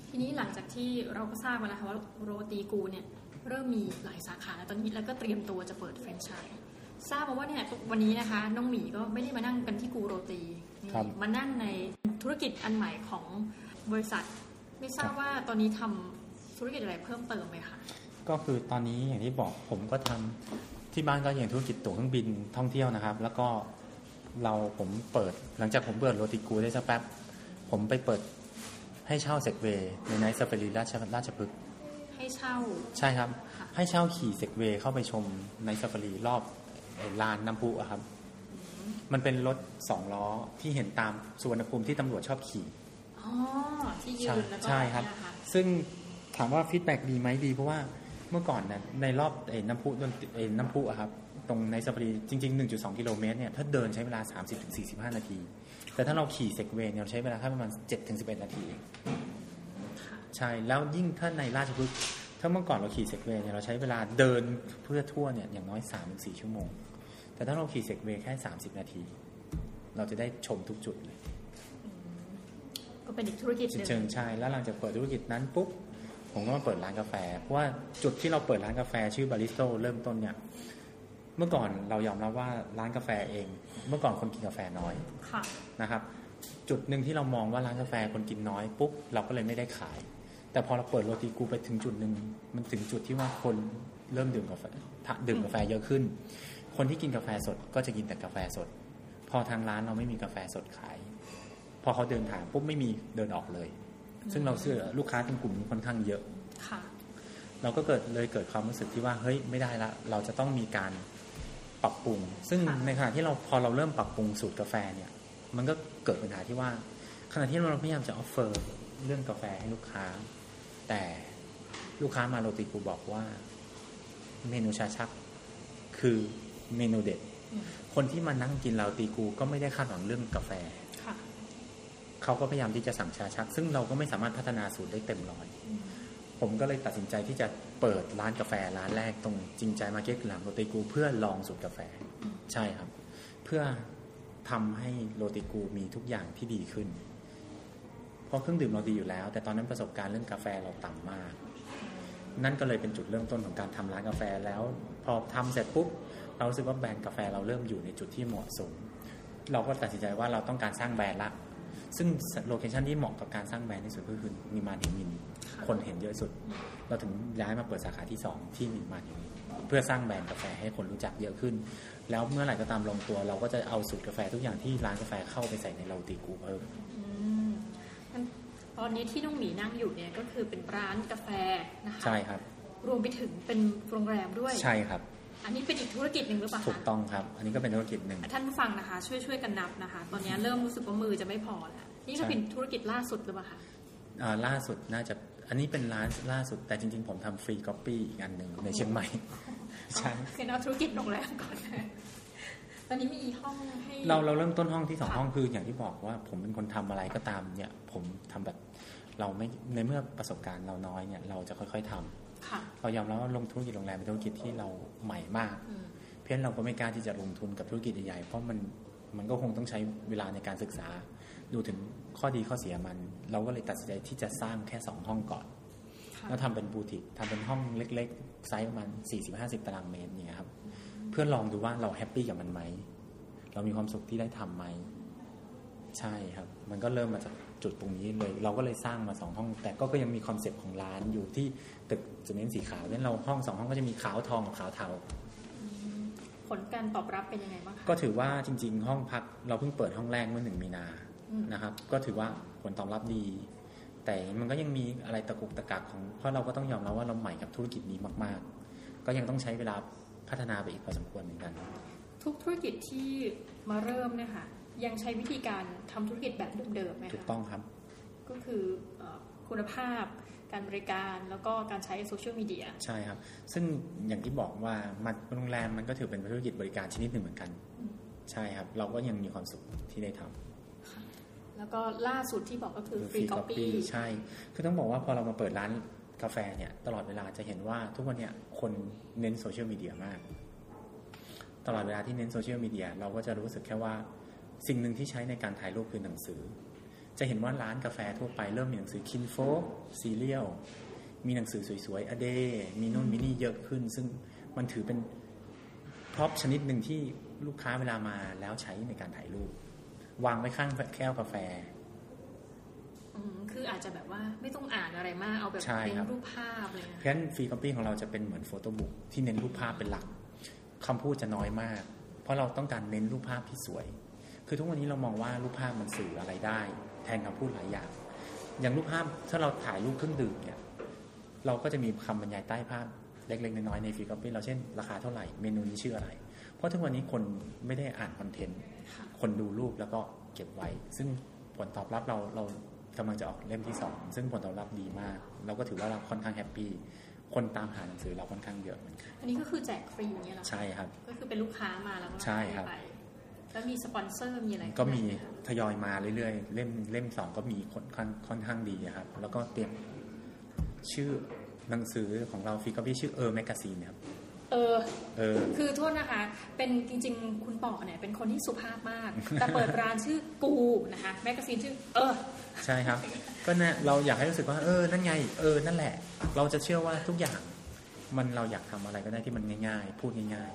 ทีนี้หลังจากที่เราก็ทราบมาแล้วค่ะว่าโรตีกูเนี่ยเริ่มมีหลายสาขาแล้วตอนนี้แล้วก็เตรียมตัวจะเปิดแฟรนไชส์ทราบมาว่าเนี่ยวันนี้นะคะน้องหมีก็ไม่ได้มานั่งกันที่กูโรตีนี่ครับมานั่งในธุรกิจอันใหม่ของบริษัท ไม่ทราบว่าตอนนี้ทำ ธุรกิจอะไรเพิ่มเติมไหมคะก็คือตอนนี้อย่างที่บอกผมก็ทำที่บ้านก็อย่างธุรกิจตั๋วเครื่องบินท่องเที่ยวนะครับ แล้วก็เราผมเปิดหลังจากผมเปิดโรติกูได้สักแป๊บ ผมไปเปิดให้เช่าเซกเวย์ในไนท์ซาฟารีราชราชพฤกษ์ให้เช่าใช่ครับค่ะให้เช่าขี่เซกเวย์เข้าไปชมในซาฟารีรอบไอ้ลานน้ำพุอะครับ มันเป็นรถสองล้อที่เห็นตามสุวรรณภูมิที่ตำรวจชอบขี่อ๋อที่ยืใช่แล้วก็ใช่ครับเนี่ยค่ะซึ่ง ถามว่า feedback ดีไหมดีเพราะว่าเมื่อก่อนนะในรอบไอ้น้ำพุดนตรีไอ้น้ำพุอะครับ ตรงในซาฟารีจริง ๆ 1.2 กิโลเมตรเนี่ยถ้าเดินใช้เวลา 30-45 นาที แต่ถ้าเราขี่เซกเวย์เนี่ยเราใช้เวลาแค่ประมาณ 7-11 นาทีเองค่ะใช่แล้วยิ่งถ้าในราชพฤกษ์ถ้าเมื่อก่อนเราขี่เซกเวย์เนี่ยเราใช้เวลาเดินเพื่อทั่วเนี่ยอย่างน้อย 3-4 ชั่วโมง แต่ถ้าเราขี่เซกเวย์แค่ 30 นาที เราจะได้ชมทุกจุดเลย ก็เป็นอีกธุรกิจหนึ่งเชิงใช่แล้วหลังจากเปิดธุรกิจนั้นปุ๊บ ผมก็มาเปิดร้านกาแฟ เพราะว่าจุดที่เราเปิดร้านกาแฟชื่อบาริสโทรเริ่มต้นเนี่ย เมื่อก่อนเรายอมรับว่าร้านกาแฟเอง เมื่อก่อนคนกินกาแฟน้อยค่ะนะครับ จุดหนึ่งที่เรามองว่าร้านกาแฟคนกินน้อยปุ๊บเราก็เลยไม่ได้ขาย แต่พอเราเปิดโรตีกูไปถึงจุดหนึ่งมันถึงจุดที่ว่าคนเริ่มดื่มกาแฟดื่มกาแฟเยอะขึ้น คนที่กินกาแฟสดก็จะกินแต่กาแฟสด พอทางร้านเราไม่มีกาแฟสดขาย พอเขาเดินผ่านปุ๊บไม่มีเดินออกเลย ซึ่งเราเชื่อลูกค้าเป็นกลุ่มนี้ค่อนข้างเยอะค่ะเราก็เกิดเลยเกิดความรู้สึกที่ว่าเฮ้ยไม่ได้ละเราจะต้องมีการปรับปรุง ซึ่งค่ะในขณะที่เราพอเราเริ่มปรับปรุงสูตรกาแฟเนี่ย มันก็เกิดปัญหาที่ว่า ขณะที่เราพยายามจะออฟเฟอร์เรื่องกาแฟให้ลูกค้า แต่ลูกค้ามาโรตีกูบอกว่า เมนูชาชัก คือเมนูเด็ดอืมคนที่มานั่งกินเราตีกูก็ไม่ได้คาดหวังเรื่องกาแฟค่ะ เขาก็พยายามที่จะสั่งชาชัก ซึ่งเราก็ไม่สามารถพัฒนาสูตรได้เต็มร้อย ผมก็เลยตัดสินใจที่จะเปิดร้านกาแฟร้านแรกตรงจริงใจมาร์เก็ตหลังโรตีกูเพื่อลองสูตรกาแฟใช่ครับ เพื่อทำให้โรตีกูมีทุกอย่างที่ดีขึ้น เพราะเครื่องดื่มเราดีอยู่แล้ว แต่ตอนนั้นประสบการณ์เรื่องกาแฟเราต่ำมาก นั่นก็เลยเป็นจุดเริ่มต้นของการทำร้านกาแฟแล้ว พอทำเสร็จปุ๊บเรารู้สึกว่าแบรนด์กาแฟเราเริ่มอยู่ในจุดที่เหมาะสม เราก็ตัดสินใจว่าเราต้องการสร้างแบรนด์ละ ซึ่ง location ที่เหมาะกับการสร้างแบรนด์ที่สุดก็คือนิมมานเหมินท์ คนเห็นเยอะสุด เราถึงย้ายมาเปิดสาขาที่สองที่นิมานเฮมินเพื่อสร้างแบรนด์กาแฟให้คนรู้จักเยอะขึ้น แล้วเมื่อไหร่ก็ตามลงตัว เราก็จะเอาสูตรกาแฟทุกอย่างที่ร้านกาแฟเข้าไปใส่ในเราตีกูเพิ่มอืมงั้นตอนนี้ที่น้องหมีนั่งอยู่เนี่ยก็คือเป็นร้านกาแฟนะคะใช่ครับ รวมไปถึงเป็นโรงแรมด้วยใช่ครับ อันนี้เป็นอีกธุรกิจหนึ่งหรือเปล่าถูกคะต้องครับ อันนี้ก็เป็นธุรกิจหนึ่งท่านผู้ฟังนะคะ ช่วยช่วยกันนับนะคะ ตอนนี้เริ่มรู้สึกว่ามือจะไม่พอแล้วนี่ก็ใช่เป็นธุรกิจล่าสุดหรือเปล่าคะอ่าล่าสุดน่าจะอันนี้เป็นร้านล่าสุดแต่จริง ๆ ผมทำฟรีก๊อปปี้อีกอันหนึ่งในเชียงใหม่ใช่คือเอาธุรกิจโรงแรมก่อนนะตอนนี้มีห้องให้เราเราเริ่มต้นห้องที่สองค่ะห้องคืออย่างที่บอกว่าผมเป็นคนทำอะไรก็ตามเนี่ย ผมทำแบบเราไม่ในเมื่อประสบการณ์เราน้อยเนี่ย เราจะค่อย ๆทำค่ะ เรายอมรับว่าลงธุรกิจโรงแรมเป็นธุรกิจที่เราใหม่มากอืมเพราะฉะนั้นเราก็ไม่กล้าที่จะลงทุนกับธุรกิจใหญ่ๆเพราะมันมันก็คงต้องใช้เวลาในการศึกษา ดูถึงข้อดีข้อเสียมัน เราก็เลยตัดสินใจที่จะสร้างแค่สองห้องก่อนค่ะแล้วทำเป็นบูติกทำเป็นห้องเล็กๆไซส์ประมาณ40-50ตารางเมตรเนี่ยครับ เพื่อลองดูว่าเรา happy กับมันไหมเรามีความสุขที่ได้ทำไหมใช่ครับ มันก็เริ่มมาจาก จุดตรงนี้เลย เราก็เลยสร้างมาสองห้อง แต่ก็ก็ยังมี concept ของร้านอยู่ที่ตึกจะเน้นสีขาวนั้นเราห้องสองห้องก็จะมีขาวทองกับขาวเทาผลการตอบรับเป็นยังไงบ้างคะก็ถือว่าจริง ๆ ห้องพักเราเพิ่งเปิดห้องแรกเมื่อหนึ่งมีนาอืมนะครับ ก็ถือว่าผลตอบรับดี แต่มันก็ยังมีอะไรตะกุกตะกักของเพราะเราก็ต้องยอมรับว่าเราใหม่กับธุรกิจนี้มาก ๆ ก็ยังต้องใช้เวลาพัฒนาไปอีกพอสมควรเหมือนกัน ทุกธุรกิจที่มาเริ่มเนี่ยค่ะ ยังใช้วิธีการทำธุรกิจแบบเดิมๆไหมคะถูกต้องครับ ก็คือเอ่อคุณภาพการบริการแล้วก็การใช้โซเชียลมีเดียใช่ครับ ซึ่งอย่างที่บอกว่ามาโรงแรมมันก็ถือเป็นธุรกิจบริการชนิดหนึ่งเหมือนกันอืมใช่ครับ เราก็ยังมีความสุขที่ได้ทำแล้วก็ล่าสุดที่บอกก็คือคือฟรี Free คอป Copy ปี้ใช่ คือต้องบอกว่าพอเรามาเปิดร้านกาแฟเนี่ยตลอดเวลาจะเห็นว่าทุกวันเนี่ยคนเน้นโซเชียลมีเดียมาก ตลอดเวลาที่เน้นโซเชียลมีเดียเราก็จะรู้สึกแค่ว่า สิ่งหนึ่งที่ใช้ในการถ่ายรูปคือหนังสือ จะเห็นว่าร้านกาแฟทั่วไปเริ่มมีหนังสือ Kinfolkซีเรียลมีหนังสือสวยๆ a day มีนู่นมีนี่เยอะขึ้น ซึ่งมันถือเป็น prop ชนิดหนึ่งที่ลูกค้าเวลามาแล้วใช้ในการถ่ายรูป วางไว้ข้างแก้วกาแฟอืมคืออาจจะแบบว่าไม่ต้องอ่านอะไรมาก เอาแบบใช่เป็นครับรูปภาพเลยเพนะราะฉะนั้น Free Copy ของเราจะเป็นเหมือน photobook ที่เน้นรูปภาพเป็นหลักคำพูดจะน้อยมาก เพราะเราต้องการเน้นรูปภาพที่สวย คือทุกวันนี้เรามองว่ารูปภาพมันสื่ออะไรได้ แทนคำพูดหลายอย่าง อย่างรูปภาพถ้าเราถ่ายรูปเครื่องดื่มเนี่ย เราก็จะมีคำบรรยายใต้ภาพเล็กๆน้อยๆใน Free Copy เราเช่นราคาเท่าไหร่เมนูนี้ชื่ออะไร เพราะทุกวันนี้คนไม่ได้อ่าน content ค่ะคนดูรูปแล้วก็เก็บไว้ ซึ่งผลตอบรับเราเรากำลังจะออกเล่มที่สองซึ่งผลตอบรับดีมาก เราก็ถือว่าเราค่อนข้าง happy คนตามหาหนังสือเราค่อนข้างเยอะเหมือนกันอันนี้ก็คือแจกฟรีอย่างเงี้ยเหรอคะใช่ครับ ก็คือเป็นลูกค้ามาแล้วก็ใช่ครับไป แล้วมีสปอนเซอร์มีอะไร ก็มีไหคะทยอยมาเรื่อยๆ เล่มเล่มสองก็มีค่อนค่อนค่อนข้างดีอะครับ แล้วก็เตรียมชื่อหนังสือของเรา Free Copy ชื่อเออ magazine ครับเออเออ คือโทษนะคะ เป็นจริง ๆ คุณป๋อเนี่ย เป็นคนที่สุภาพมาก แต่เปิดร้านชื่อกูนะคะ magazine ชื่อ เออ ใช่ครับ ก็เนี่ยเราอยากให้รู้สึกว่า เออ นั่นไง เออ นั่นแหละ เราจะเชื่อว่าทุกอย่าง มันเราอยากทำอะไรก็ได้ที่มันง่าย ๆ พูดง่าย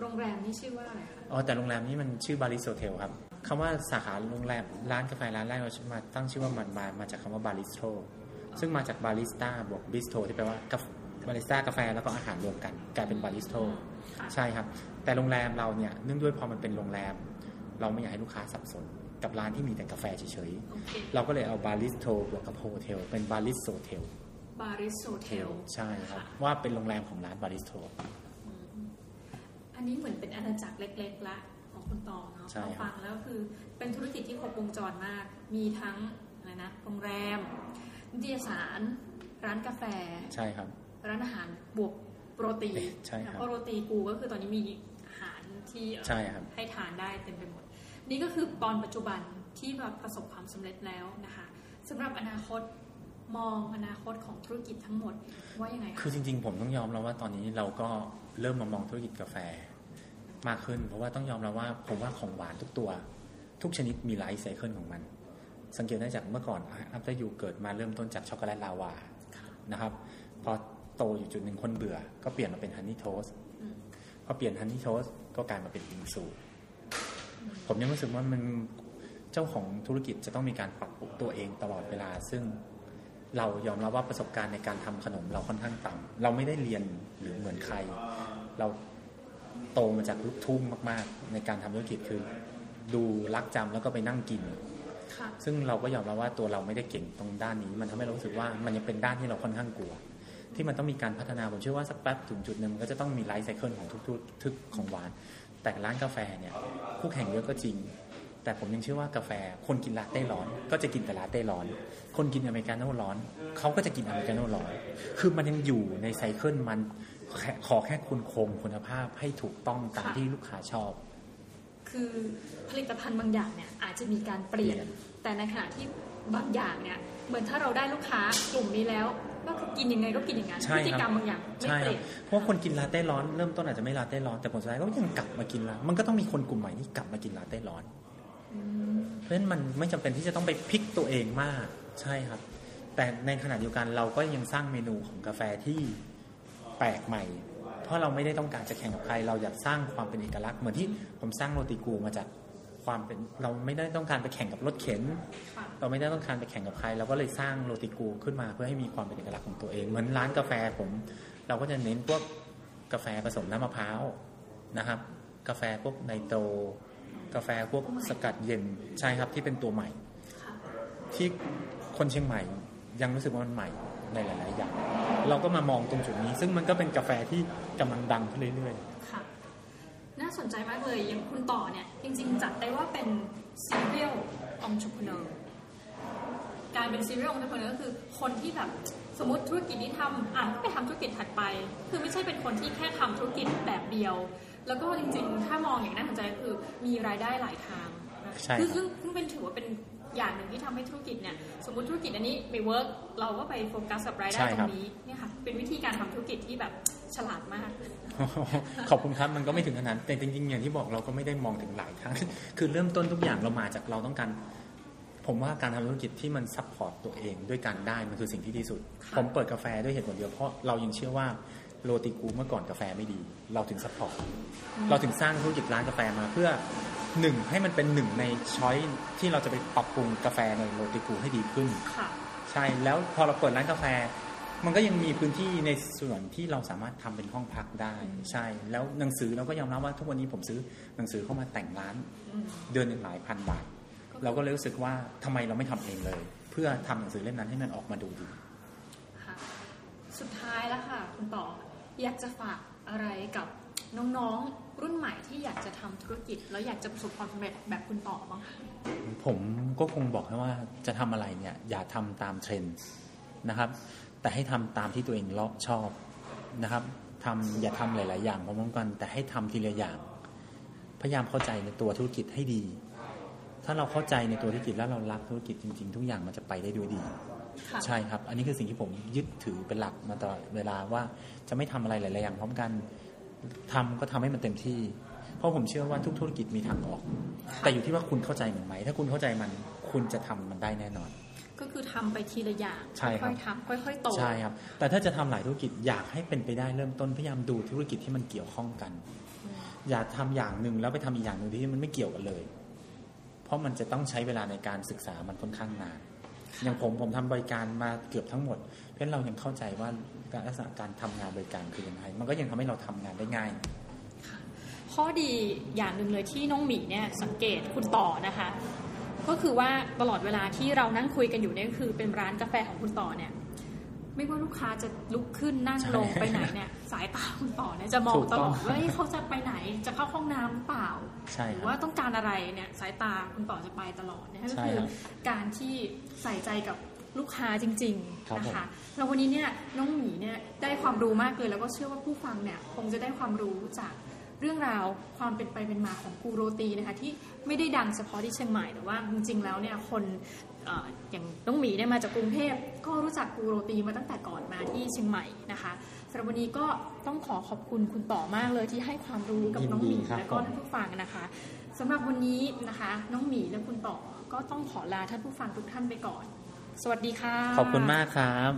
โรงแรมนี่ชื่อว่าอะไรคะๆอ๋อแต่โรงแรมนี้มันชื่อบาริสโ h เทลครับคำว่าสาขาโรงแรมร้านกาแฟร้านแรกเรามาตั้งชื่อว่ามันมามาจากคำว่าบาริสโ o ซึ่งมาจากบาริสต้าบวกบิสโ o ที่แปลว่ากาแฟบาริสต้ากาแฟแล้วก็อาหารรวมกันกลายเป็นบาริสโ o ค่ะใช่ครับ แต่โรงแรมเราเนี่ยเนื่องด้วยพอมันเป็นโรงแรม เราไม่อยากให้ลูกค้าสับสนกับร้านที่มีแต่กาแฟเฉยโอเคๆเราก็เลยเอาบาริสโ o บวกกับโฮเทลเป็นบาริสโ o เทลบาริสโทรเทลใช่ครับ ว่าเป็นโรงแรมของร้านบาริสโ o อันนี้เหมือนเป็นอาณาจักรเล็ก ๆ ละของคุณต่อเนาะใช่พอครับฟังแล้วคือเป็นธุรกิจที่ครบวงจรมาก มีทั้งอะไรนะโรงแรมนิตยสาร ร้านกาแฟ ใช่ครับ ร้านอาหารบวกโปรตีใช่ครับเพราะโรตีกูก็คือตอนนี้มีอาหารที่เอ่อใช่ครับให้ทานได้เต็มไปหมด นี่ก็คือตอนปัจจุบันที่แบบประสบความสำเร็จแล้วนะคะสำหรับอนาคตมองอนาคตของธุรกิจทั้งหมดว่ายังไงคะคือจริงๆ ผมต้องยอมแล้วว่าตอนนี้เราก็เริ่มมามองธุรกิจกาแฟ มากขึ้น เพราะว่าต้องยอมแล้วว่าผมว่าของหวานทุกตัว ทุกชนิดมี life cycle ของมัน สังเกตได้จากเมื่อก่อน After You เกิดมาเริ่มต้นจากช็อกโกแลตลาวานะครับพอโตอยู่จุดหนึ่งคนเบื่อ ก็เปลี่ยนมาเป็น honey toast พอเปลี่ยน honey toast ก็กลายมาเป็นบิงซูผมยังรู้สึกว่ามันเจ้าของธุรกิจจะต้องมีการปรับปรุงตัวเองตลอดเวลา ซึ่งเรายอมรับว่าประสบการณ์ในการทำขนมเราค่อนข้างต่ำเราไม่ได้เรียนหรือเหมือนใคร เรา โตมาจากลูกทุ่งมากๆ ในการทำธุรกิจคือ ดูรักจำแล้วก็ไปนั่งกินค่ะซึ่งเราก็ยอมรับว่าตัวเราไม่ได้เก่งตรงด้านนี้ มันทำให้เรารู้สึกว่ามันยังเป็นด้านที่เราค่อนข้างกลัว ที่มันต้องมีการพัฒนาผมเชื่อว่าสักแป๊บถึงจุดหนึ่งมันก็จะต้องมีไลฟ์ไซเคิลของทุกๆทุกของหวาน แต่ร้านกาแฟเนี่ยคู่แข่งเยอะก็จริง แต่ผมยังเชื่อว่ากาแฟคนกินลาเต้ร้อน ก็จะกินแต่ลาเต้ร้อน คนกินอเมริกาโน่ร้อนเขาก็จะกินอเมริกาโน่ร้อน คือมันยังอยู่ในไซเคิลมันแค่ ขอแค่คุณคงคุณภาพให้ถูกต้องตามค่ะที่ลูกค้าชอบ คือผลิตภัณฑ์บางอย่างเนี่ยอาจจะมีการเปลี่ยนเปลี่ยน แต่ในขณะที่บางอย่างเนี่ยเหมือนถ้าเราได้ลูกค้ากลุ่มนี้แล้วก็คือกินยังไงก็กินอย่างนั้นใช่พฤติกรรมครับบางอย่างไม่ใช่เปครัลี่บยนเพราะว่าคนกินลาเต้ร้อนเริ่มต้นอาจจะไม่ลาเต้ร้อนแต่ผลสุดท้ายก็ยังกลับมากินลามันก็ต้องมีคนกลุ่มใหม่ที่กลับมากินลาเต้ร้อนอืมเพราะฉะนั้นมันไม่จำเป็นที่จะต้องไปพลิกตัวเองมาก ใช่ครับ แต่ในขณะเดียวกันเราก็ยังสร้างเมนูของกาแฟที่ แปลกใหม่ เพราะเราไม่ได้ต้องการจะแข่งกับใคร เราอยากสร้างความเป็นเอกลักษณ์เหมือนที่ผมสร้างโรตีกูมาจากความเป็นเราไม่ได้ต้องการไปแข่งกับรถเข็นค่ะเราไม่ได้ต้องการไปแข่งกับใครเราก็เลยสร้างโรติกูขึ้นมาเพื่อให้มีความเป็นเอกลักษณ์ของตัวเองเหมือนร้านกาแฟผม เราก็จะเน้นพวกกาแฟผสมน้ำมะพร้าวนะครับ กาแฟพวกไนโตรกาแฟพวกสกัดเย็นใช่ครับที่เป็นตัวใหม่ค่ะที่คนเชียงใหม่ยังรู้สึกว่ามันใหม่ ในหลาย ๆ อย่าง เราก็มามองตรงจุดนี้ ซึ่งมันก็เป็นกาแฟที่กำลังดังขึ้นเรื่อยค่ะ น่าสนใจมากเลยอย่างคุณต่อเนี่ย จริง ๆ จัดได้ว่าเป็น serial entrepreneur การเป็น serial entrepreneur ก็คือคนที่แบบสมมติธุรกิจนี้ทำอะก็ไปทำธุรกิจถัดไป คือไม่ใช่เป็นคนที่แค่ทำธุรกิจแบบเดียว แล้วก็จริง ๆ ถ้ามองอย่างน่าสนใจก็คือมีรายได้หลายทางนะใช่ครับคือซึ่งซึ่งเป็นถือว่าเป็น อย่างหนึ่งที่ทำให้ธุรกิจเนี่ยสมมติธุรกิจอันนี้ไม่ work เราก็ไปโฟกัสกับรายได้ใช่ตรครับงนี้เนี่ยค่ะเป็นวิธีการทำธุรกิจที่แบบฉลาดมากๆขอบคุณครับมันก็ไม่ถึงขนาดนั้นแต่จริงๆอย่างที่บอกเราก็ไม่ได้มองถึงหลายครั้งคือเริ่มต้นทุกอย่างเรามาจากเราต้องการผมว่าการทำธุรกิจที่มัน support ตัวเองด้วยการได้มันคือสิ่งที่ดีสุดค่ะผมเปิดกาแฟด้วยเหตุผลเดียวเพราะเรายังเชื่อว่าโรติกูเมื่อก่อนกาแฟไม่ดี เราถึง support เราถึงสร้างธุรกิจร้านกาแฟมาเพื่อ หนึ่งให้มันเป็นหนึ่งใน choice ที่เราจะไปปรับปรุงกาแฟในโรติกูให้ดีขึ้นค่ะใช่แล้วพอเราเปิดร้านกาแฟ มันก็ยังมีพื้นที่ในส่วนที่เราสามารถทำเป็นห้องพักได้ ใช่ แล้วหนังสือเราก็ยอมรับว่าทุกวันนี้ผมซื้อหนังสือเข้ามาแต่งร้านอืมเดือนหนึ่งหลายพันบาทเราก็เลยรู้สึกว่าทำไมเราไม่ทำเองเลย เพื่อทำหนังสือเล่มนั้นให้มันออกมาดูดีค่ะสุดท้ายแล้วค่ะ คุณต่ออยากจะฝากอะไรกับน้องๆ รุ่นใหม่ที่อยากจะทำธุรกิจ แล้วอยากจะประสบความสำเร็จแบบคุณต่อบ้างคะผมก็คงบอกให้ว่าจะทำอะไรเนี่ย อย่าทำตามเทรนด์นะครับ แต่ให้ทำตามที่ตัวเองชอบนะครับทำอย่าทำหลาย ๆ อย่างพร้อมๆกัน แต่ให้ทำทีละอย่าง พยายามเข้าใจในตัวธุรกิจให้ดี ถ้าเราเข้าใจในตัวธุรกิจแล้วเรารักธุรกิจจริง ๆ ทุกอย่างมันจะไปได้ด้วยดีค่ะใช่ครับ อันนี้คือสิ่งที่ผมยึดถือเป็นหลักมาตลอดเวลาว่าจะไม่ทำอะไรหลาย ๆ อย่างพร้อมกัน ทำก็ทำให้มันเต็มที่ เพราะผมเชื่อว่าทุกธุรกิจมีทางออก แต่อยู่ที่ว่าคุณเข้าใจมันไหม ถ้าคุณเข้าใจมัน คุณจะทำมันได้แน่นอน ก็คือทำไปทีละอย่างใช่ครับค่อยๆทำค่อยๆโตใช่ครับ แต่ถ้าจะทำหลายธุรกิจอยากให้เป็นไปได้เริ่มต้นพยายามดูธุรกิจที่มันเกี่ยวข้องกันอืมอย่าทำอย่างหนึ่งแล้วไปทำอีกอย่างหนึ่งที่มันไม่เกี่ยวกันเลย เพราะมันจะต้องใช้เวลาในการศึกษามันค่อนข้างนาน อย่างผมผมทำบริการมาเกือบทั้งหมด เพราะฉะนั้นเรายังเข้าใจว่าการลักษณะการทำงานบริการคือยังไงมันก็ยังทำให้เราทำงานได้ง่ายข้อดีอย่างหนึ่งเลยที่น้องหมีเนี่ยสังเกตคุณต่อนะคะ ก็คือว่าตลอดเวลาที่เรานั่งคุยกันอยู่เนี่ยก็คือเป็นร้านกาแฟของคุณต่อเนี่ย ไม่ว่าลูกค้าจะลุกขึ้นนั่งลงใช่ไปไหนเนี่ย สายตาคุณต่อเนี่ยจะมองถูกตต้องลอดว่าเฮ้ยเขาจะไปไหนจะเข้าห้องน้ำหรือเปล่าใช่หครือรับว่าต้องการอะไรเนี่ยสายตาคุณต่อจะไปตลอดเนี่ยก็ใช่คือครับการที่ใส่ใจกับลูกค้าจริงครับๆนะผมคะแล้ววันนี้เนี่ยน้องหมีเนี่ยได้ความรู้มากเลยแล้วก็เชื่อว่าผู้ฟังเนี่ยคงจะได้ความรู้จากเรื่องราวความเป็นไปเป็นมาของกูโรตีนะคะที่ไม่ได้ดังเฉพาะที่เชียงใหม่แต่ว่าจริงๆแล้วเนี่ยคนเอ่ออย่างน้องหมีเนี่ยมาจากกรุงเทพก็รู้จักกูโรตีมาตั้งแต่ก่อนมาที่เชียงใหม่นะคะสำหรับวันนี้ก็ต้องขอขอบคุณคุณต่อมากเลยที่ให้ความรู้กับน้องหมียินดีครับและก็ท่านผู้ฟังนะคะสำหรับวันนี้นะคะ น้องหมีและคุณต่อก็ต้องขอลาท่านผู้ฟังทุกท่านไปก่อน สวัสดีค่ะ ขอบคุณมากครับ